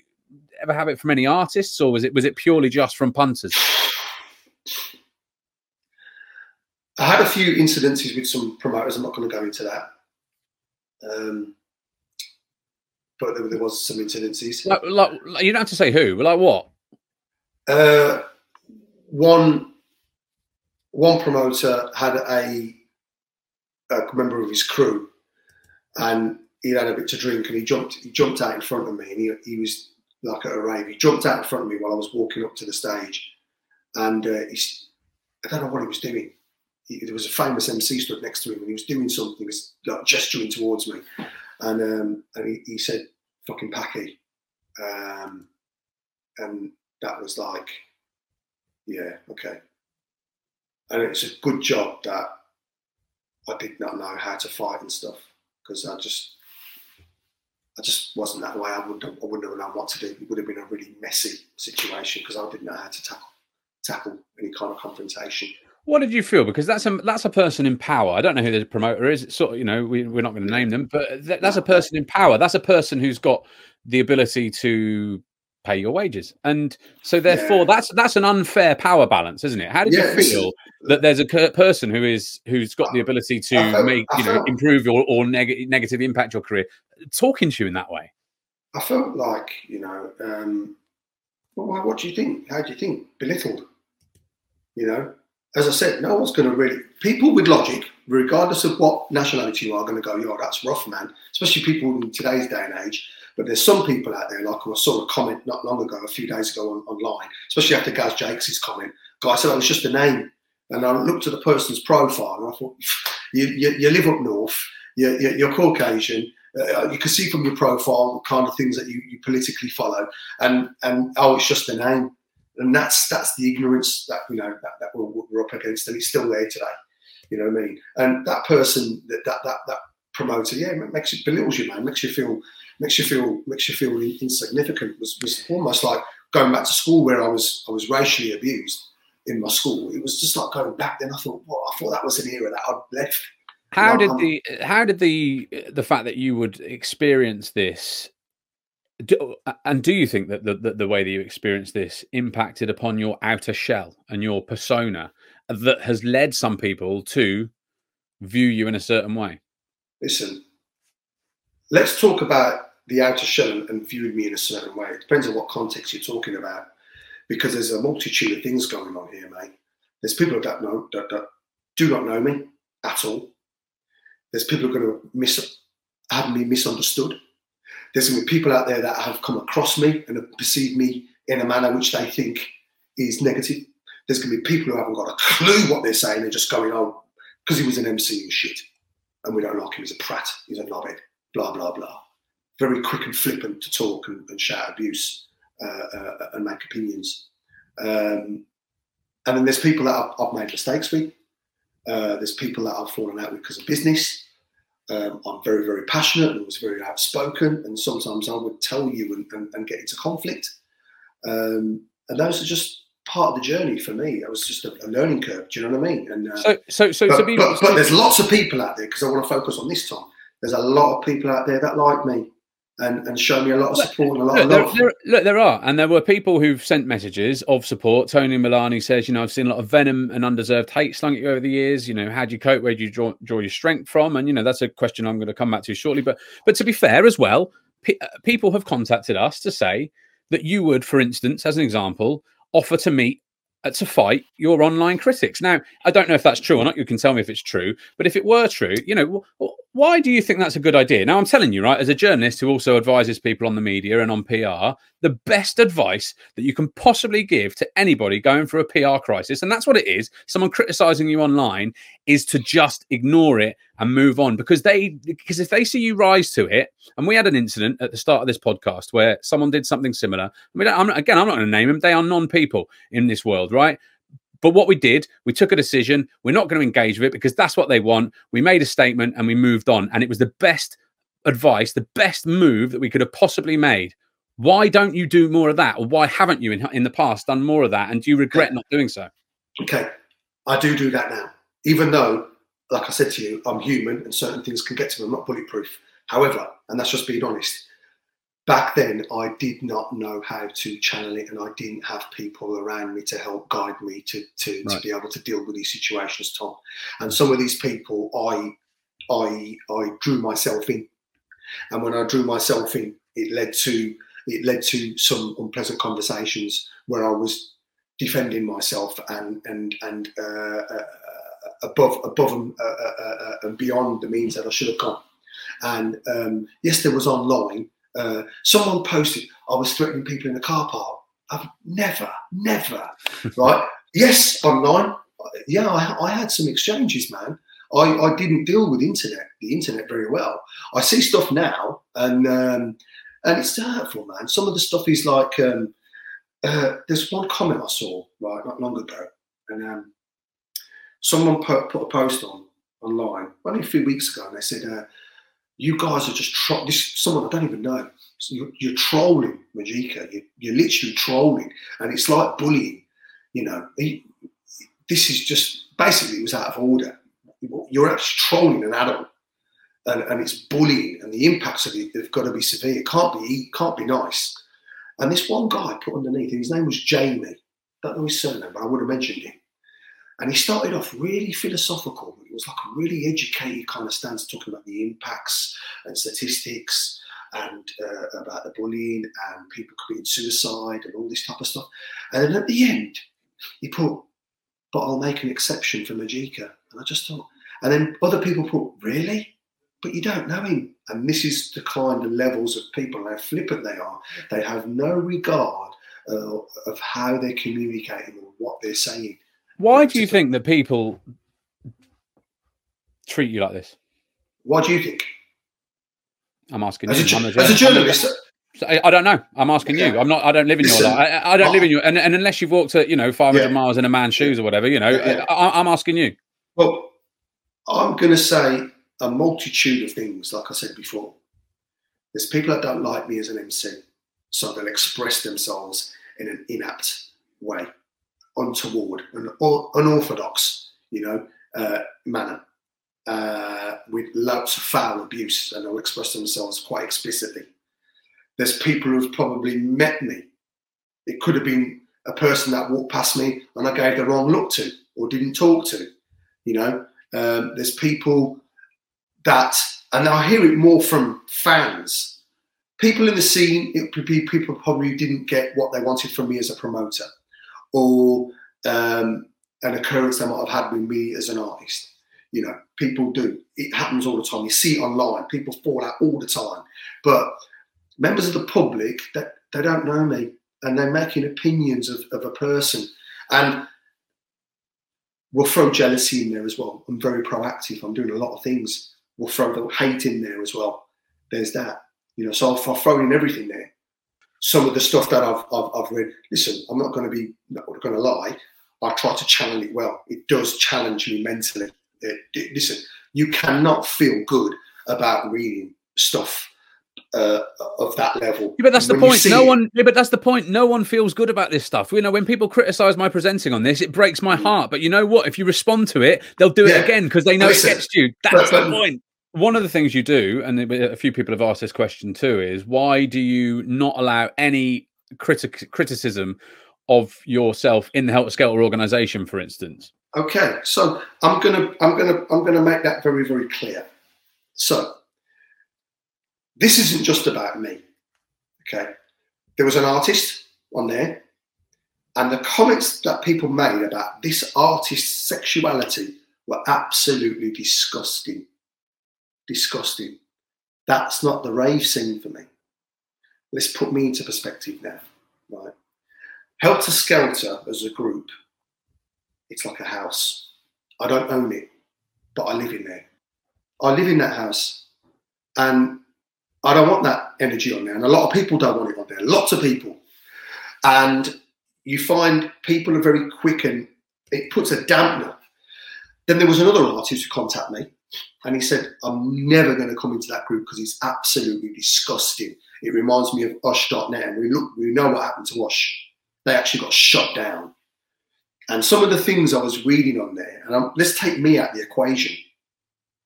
ever have it from any artists, or was it was it purely just from punters? I had a few incidences with some promoters. I'm not going to go into that. Um, but there, there was some incidences. Like, like, you don't have to say who, but like what? Uh, one one promoter had a, a member of his crew, and he had a bit to drink, and he jumped he jumped out in front of me, and he, he was like at a rave. He jumped out in front of me while I was walking up to the stage, and uh, he's I don't know what he was doing. He, there was a famous MC stood next to him, and he was doing something, he was like gesturing towards me, and um, and he, he said, "Fucking Packy," um, and that was like, yeah, okay. And it's a good job that I did not know how to fight and stuff because I just, I just wasn't that way. I wouldn't, I wouldn't have known what to do. It would have been a really messy situation because I didn't know how to tackle tackle any kind of confrontation. What did you feel? Because that's a that's a person in power. I don't know who the promoter is. It's sort of, you know, we, we're not going to name them, but th- that's a person in power. That's a person who's got the ability to pay your wages, and so therefore, yeah. that's that's an unfair power balance, isn't it? How did yeah, you feel that there's a person who is who's got the ability to felt, make you know improve or, or neg- negative impact your career, talking to you in that way? I felt like you know, um, well, what do you think? How do you think? Belittled, you know as I said, no one's going to really. People with logic, regardless of what nationality you are, going to go, "Yo, that's rough, man." Especially people in today's day and age. But there's some people out there, like I saw a comment not long ago, a few days ago on, online, especially after Gaz Jakes' comment. Guy said, "Oh, was just a name," and I looked at the person's profile and I thought, "You, you, you live up north. You're, you're Caucasian." Uh, you can see from your profile the kind of things that you, you politically follow, and and oh, it's just a name and that's that's the ignorance that you know that, that we're, we're, up against, and it's still there today. You know what I mean? And that person, that that that, that promoter, yeah, makes it belittles you, man. Makes you feel makes you feel makes you feel insignificant. Was was almost like going back to school where I was I was racially abused in my school. It was just like going back. Then I thought, well, I thought that was an era that I'd left. How did the how did the the fact that you would experience this do, and do you think that the, the, the, way that you experienced this impacted upon your outer shell and your persona that has led some people to view you in a certain way? Listen, let's talk about the outer shell and viewing me in a certain way. It depends on what context you're talking about, because there's a multitude of things going on here, mate. There's people that know that, that do not know me at all. There's people who are going to have me misunderstood there's going to be people out there that have come across me and have perceived me in a manner which they think is negative. There's going to be people who haven't got a clue what they're saying. They're just going, oh, because he was an MC and shit. And we don't like him. He's a prat. He's a knobhead. Blah, blah, blah. Very quick and flippant to talk and, and shout abuse uh, uh, and make opinions. Um, and then there's people that I've, I've made mistakes with. Uh, there's people that I've fallen out with because of business. Um, I'm very, very passionate and was very outspoken, and sometimes I would tell you and, and, and get into conflict. Um, and those are just part of the journey for me. It was just a, a learning curve. Do you know what I mean? And uh, so, so, so, but, be, but, but, there's lots of people out there because I want to focus on this, Tom. There's a lot of people out there that like me, and, and show me a lot of support and a lot look, of love. There, there, look, there are, and there were people who've sent messages of support. Tony Milani says, you know, I've seen a lot of venom and undeserved hate slung at you over the years. You know, how do you cope? Where do you draw, draw your strength from? And you know, that's a question I'm going to come back to shortly. But but to be fair as well, pe- uh, people have contacted us to say that you would, for instance, as an example, offer to meet to fight your online critics. Now, I don't know if that's true or not. You can tell me if it's true. But if it were true, you know, why do you think that's a good idea? Now, I'm telling you, right, as a journalist who also advises people on the media and on PR, the best advice that you can possibly give to anybody going through a PR crisis, and that's what it is, someone criticizing you online, is to just ignore it and move on because they because if they see you rise to it, and we had an incident at the start of this podcast where someone did something similar. I mean, I'm, again, I'm not going to name them; they are non-people in this world, right? But what we did, we took a decision. We're not going to engage with it because that's what they want. We made a statement and we moved on. And it was the best advice, the best move that we could have possibly made. Why don't you do more of that? Or why haven't you in, in the past done more of that? And do you regret not doing so? Okay. I do do that now. Even though, like I said to you, I'm human and certain things can get to me. I'm not bulletproof. However, and that's just being honest, back then I did not know how to channel it and I didn't have people around me to help guide me to, to, right. to be able to deal with these situations, Tom. And some of these people I I I drew myself in. And when I drew myself in, it led to it led to some unpleasant conversations where I was defending myself and and and uh, uh, above above and, uh, uh, uh and beyond the means that I should have gone. And um, yes, there was online uh, someone posted, I was threatening people in the car park. I've never, never, right? Yes, online. Yeah, I, I, had some exchanges, man. I, I didn't deal with internet, the internet very well. I see stuff now, and um, and it's hurtful, man. Some of the stuff is like, um, uh, there's one comment I saw right not long ago, and um, someone put, put a post on online only a few weeks ago, and they said, uh, you guys are just tro- this someone I don't even know. You're, you're, trolling Magika. You're, you're, literally trolling, and it's like bullying. You know, he, this is just basically it was out of order. You're actually trolling an adult, and, and it's bullying, and the impacts of it have got to be severe. It can't be can't be nice. And this one guy put underneath, his name was Jamie. I don't know his surname, but I would have mentioned him. And he started off really philosophical. It was like a really educated kind of stance, talking about the impacts and statistics and uh, about the bullying and people committing suicide and all this type of stuff. And then at the end, he put, but I'll make an exception for Magika. And I just thought, and then other people put, really? But you don't know him. And this is the kind of levels of people, how flippant they are. They have no regard uh, of how they're communicating or what they're saying. Why do you think that people treat you like this? Why do you think? I'm asking as you. A, as a journalist. Uh, I don't know. I'm asking okay. you. I'm not. I don't live in Listen, your life. I, I don't live in your. And, and, unless you've walked at you know 500 yeah. miles in a man's shoes or whatever, you know, yeah. I, am asking you. Well, I'm going to say a multitude of things. Like I said before, there's people that don't like me as an MC, so they'll express themselves in an inapt way untoward and unorthodox, you know, uh, manner uh, with lots of foul abuse, and they'll express themselves quite explicitly. There's people who've probably met me. It could have been a person that walked past me and I gave the wrong look to or didn't talk to. You know, um, there's people that, and I hear it more from fans. People in the scene, it could be people probably didn't get what they wanted from me as a promoter or um, an occurrence they might have had with me as an artist. You know, people do. It happens all the time. You see it online. People fall out all the time. But members of the public that they, they don't know me and they're making opinions of, of a person. And we'll throw jealousy in there as well. I'm very proactive. I'm doing a lot of things. We'll throw the hate in there as well. There's that. You know, so I'll, throw in everything there some of the stuff that I've, I've, I've read, listen, I'm not going to be, not going to lie. I try to channel it well. It does challenge me mentally. It, it, listen, you cannot feel good about reading stuff uh, of that level. Yeah, but that's the point. No it, one. Yeah, but that's the point. No one feels good about this stuff. You know, when people criticise my presenting on this, it breaks my heart. But you know what? If you respond to it, they'll do it again because they know listen, it gets you. That's but, but, the point. One of the things you do, and a few people have asked this question too, is why do you not allow any critic- criticism of yourself in the Helter Skelter organization, for instance? Okay, so I'm gonna I'm gonna I'm gonna make that very very clear. So this isn't just about me. Okay, there was an artist on there, and the comments that people made about this artist's sexuality were absolutely disgusting. Disgusting. That's not the rave scene for me. Let's put me into perspective now. Right. Helter Skelter as a group it's like a house. I don't own it, but I live in there. I live in that house, and I don't want that energy on there. And a lot of people don't want it on there. Lots of people, and you find people are very quick, and it puts a dampener. Then there was another artist who contacted me, and he said, "I'm never going to come into that group because it's absolutely disgusting. It reminds me of Ush.net, and we look, we know what happened to Ush. They actually got shut down." And some of the things I was reading on there, and I'm, let's take me out the equation.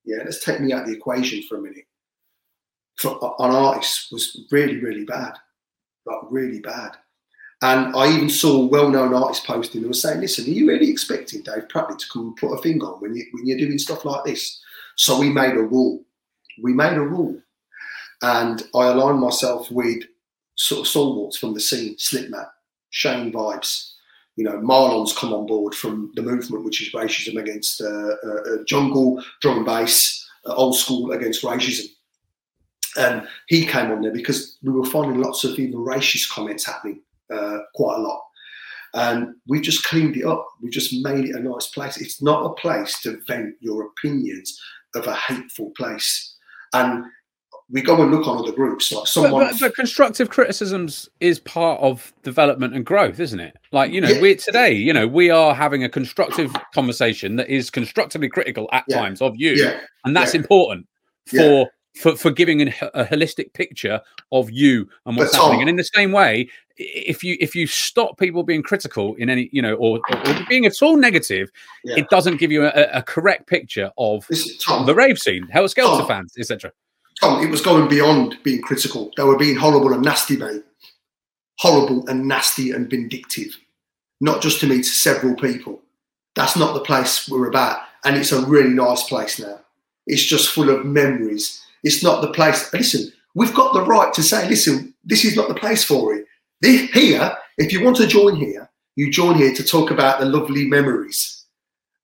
Yeah, let's take me out the equation for a minute. For, on artists was really, really bad, like really bad. And I even saw well-known artists posting and were saying, "Listen, are you really expecting Dave Pratley to come and put a thing on when you when you're doing stuff like this?" So we made a rule. We made a rule, and I aligned myself with sort of stalwarts from the scene, Slipmatt, Shane Vibes, you know, Marlon's come on board from the movement, which is racism against uh, uh, uh jungle, drum and bass, uh, old school against racism. And he came on there because we were finding lots of even racist comments happening uh, quite a lot. And we just cleaned it up. We just made it a nice place. It's not a place to vent your opinions of a hateful place. And we go and look on other groups like someone but, but, but, constructive criticisms is part of development and growth isn't it like you know yeah. we're today you know we are having a constructive conversation that is constructively critical at yeah. times of you yeah. and that's important for for, for giving an, a holistic picture of you and what's happening and in the same way if you if you stop people being critical in any you know or, or, or being at all negative it doesn't give you a, a correct picture of the rave scene Helter Skelter fans etc Tom, it was going beyond being critical. They were being horrible and nasty, mate. Horrible and nasty and vindictive. Not just to me, to several people. That's not the place we're about. And it's a really nice place now. It's just full of memories. It's not the place. Listen, we've got the right to say, listen, this is not the place for it. This, here, if you want to join here, you join here to talk about the lovely memories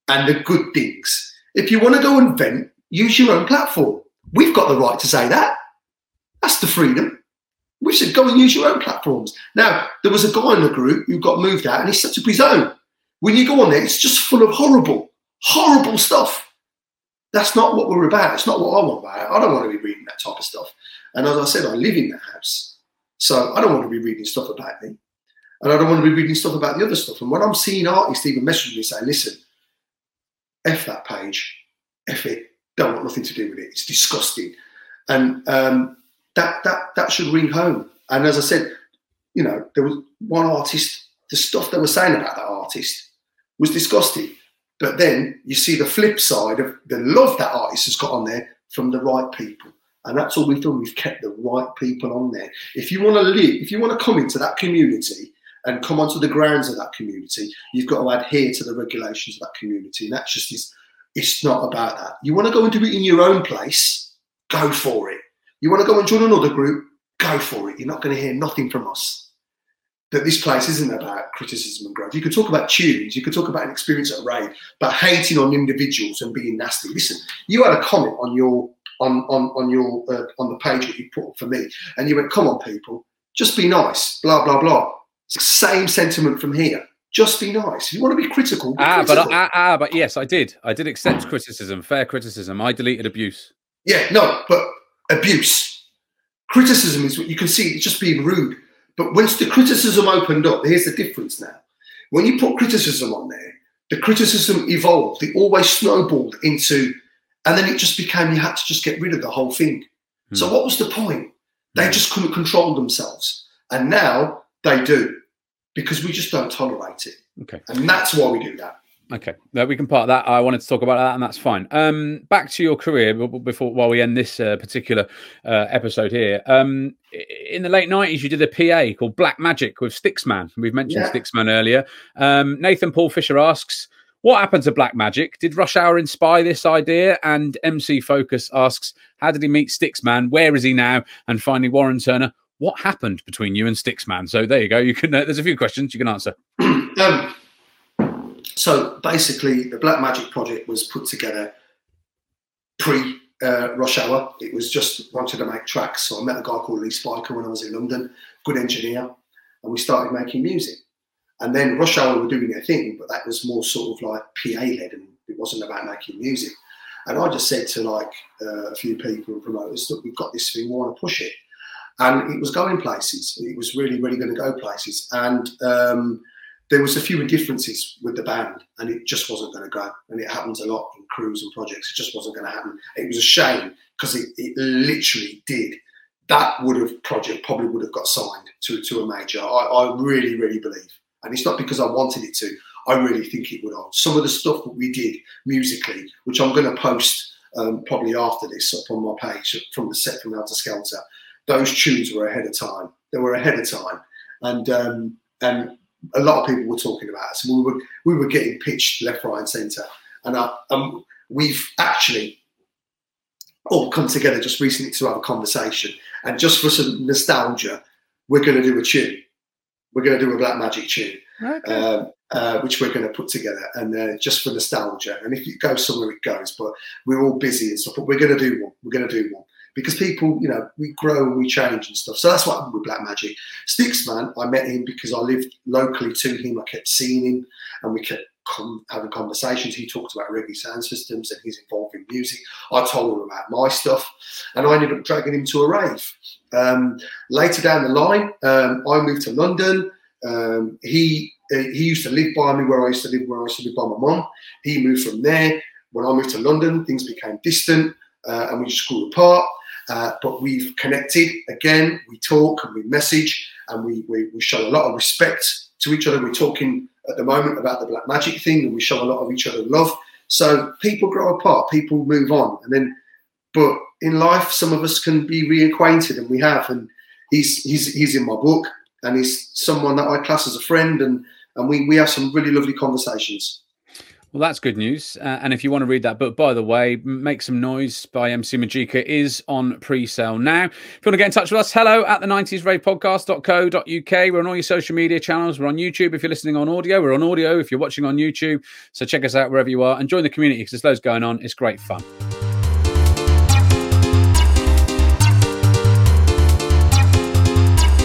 and the good things. If you want to go and vent, use your own platform. We've got the right to say that. That's the freedom. We should go and use your own platforms. Now, there was a guy in the group who got moved out and he set up his own. When you go on there, it's just full of horrible, horrible stuff. That's not what we're about. It's not what I want about. I don't want to be reading that type of stuff. And as I said, I live in that house. So I don't want to be reading stuff about me. And I don't want to be reading stuff about the other stuff. And when I'm seeing artists even message me saying, listen, F that page, F it, don't want nothing to do with it. It's disgusting, and um, that that that should ring home. And as I said, you know, there was one artist. The stuff they were saying about that artist was disgusting. But then you see the flip side of the love that artist has got on there from the right people. And that's all we've done. We've kept the right people on there. If you want to live, if you want to come into that community and come onto the grounds of that community, you've got to adhere to the regulations of that community. And that's just this it's not about that. You want to go and do it in your own place, go for it. You want to go and join another group, go for it. You're not going to hear nothing from us. That this place isn't about criticism and growth. You could talk about tunes, you could talk about an experience at Raid, but hating on individuals and being nasty. Listen, you had a comment on your on on on your uh, on the page that you put up for me, and you went, "Come on, people, just be nice." Blah blah blah. It's the same sentiment from here just be nice. If you want to be critical, be ah, critical. but ah, ah, but yes, I did. I did accept criticism, fair criticism. I deleted abuse. Yeah, no, but abuse, criticism is what you can see. It's just being rude. But once the criticism opened up, here's the difference now. When you put criticism on there, the criticism evolved. It always snowballed into, and then it just became you had to just get rid of the whole thing. Hmm. So what was the point? They hmm. just couldn't control themselves, and now they do because we just don't tolerate it. Okay. And that's why we do that. Okay, no, we can part that. I wanted to talk about that, and that's fine. Um, back to your career before while we end this uh, particular uh, episode here. Um, in the late nineties, you did a PA called Black Magic with Stixman. We've mentioned yeah. Stixman earlier. Um, Nathan Paul Fisher asks, "What happened to Black Magic? Did Rush Hour inspire this idea?" And MC Focus asks, "How did he meet Stixman? Where is he now?" And finally, Warren Turner, "What happened between you and Stixman?" So there you go. You can. Uh, there's a few questions you can answer. so basically, the Black Magic project was put together pre uh, Rush Hour. It was just wanted to make tracks. So I met a guy called Lee Spiker when I was in London, good engineer, and we started making music. And then Rush Hour were doing their thing, but that was more sort of like PA led, and it wasn't about making music. And I just said to like uh, a few people and promoters, look, we've got this thing, we want to push it. And it was going places. It was really, really going to go places. And um, there was a few differences with the band and it just wasn't going to go. And it happens a lot in crews and projects. It just wasn't going to happen. It was a shame because it, it literally did. That would have project probably would have got signed to, to a major. I, I really, really believe. And it's not because I wanted it to. I really think it would have. Some of the stuff that we did musically, which I'm going to post um, probably after this up on my page from the set from Helter Skelter, those tunes were ahead of time. They were ahead of time. And um, and a lot of people were talking about us. We were we were getting pitched left, right, and centre, and uh, um, we've actually all come together just recently to have a conversation. And just for some nostalgia, we're going to do a tune. We're going to do a Black Magic tune, okay. um, uh, which we're going to put together, and uh, just for nostalgia. And if it goes somewhere, it goes. But we're all busy and stuff. But we're going to do one. We're going to do one because people, you know, we grow and we change and stuff. So that's what happened with Black Magic. Stixman, I met him because I lived locally to him. I kept seeing him and we kept com- having conversations. He talked about reggae sound systems and he's involved in music. I told him about my stuff and I ended up dragging him to a rave. Um, later down the line, um, I moved to London. Um, he uh, he used to live by me where I used to live, where I used to live by my mum. He moved from there. When I moved to London, things became distant uh, and we just grew apart. Uh, but we've connected again. We talk and we message, and we, we, we show a lot of respect to each other. We're talking at the moment about the black magic thing, and we show a lot of each other love. So people grow apart, people move on, and then. But in life, some of us can be reacquainted, and we have. And he's he's he's in my book, and he's someone that I class as a friend, and and we we have some really lovely conversations. Well, that's good news. Uh, and if you want to read that book, by the way, Make Some Noise by MC Magika is on pre sale now. If you want to get in touch with us, hello at the 90s rave podcast.co.uk. We're on all your social media channels. We're on YouTube if you're listening on audio. We're on audio if you're watching on YouTube. So check us out wherever you are and join the community because there's loads going on. It's great fun.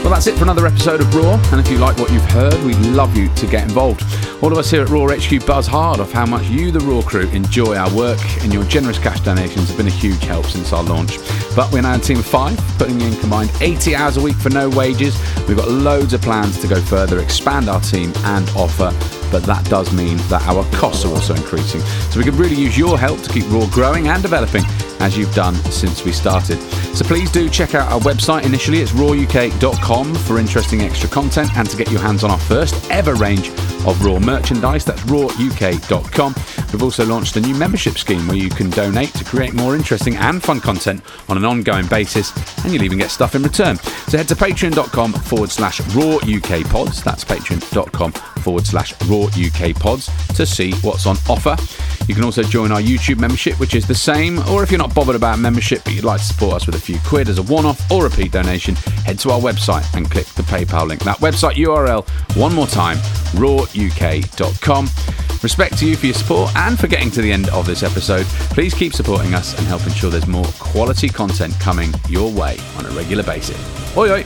Well, that's it for another episode of Raw. And if you like what you've heard, we'd love you to get involved. All of us here at Raw HQ buzz hard off how much you, the Raw crew, enjoy our work, and your generous cash donations have been a huge help since our launch. But we're now a team of five, putting in combined 80 hours a week for no wages. We've got loads of plans to go further, expand our team, and offer but that does mean that our costs are also increasing. So we could really use your help to keep Raw growing and developing as you've done since we started. So please do check out our website. Initially, it's rawuk.com for interesting extra content and to get your hands on our first ever range of Raw merchandise. That's rawuk.com. We've also launched a new membership scheme where you can donate to create more interesting and fun content on an ongoing basis, and you'll even get stuff in return. So head to patreon.com forward slash raw UK pods. That's patreon.com forward slash raw UK pods to see what's on offer. You can also join our YouTube membership, which is the same, or if you're not bothered about membership but you'd like to support us with a few quid as a one off or repeat donation, head to our website and click the PayPal link. That website URL, one more time, rawuk.com. Respect to you for your support and for getting to the end of this episode. Please keep supporting us and help ensure there's more quality content coming your way on a regular basis. Oi, oi.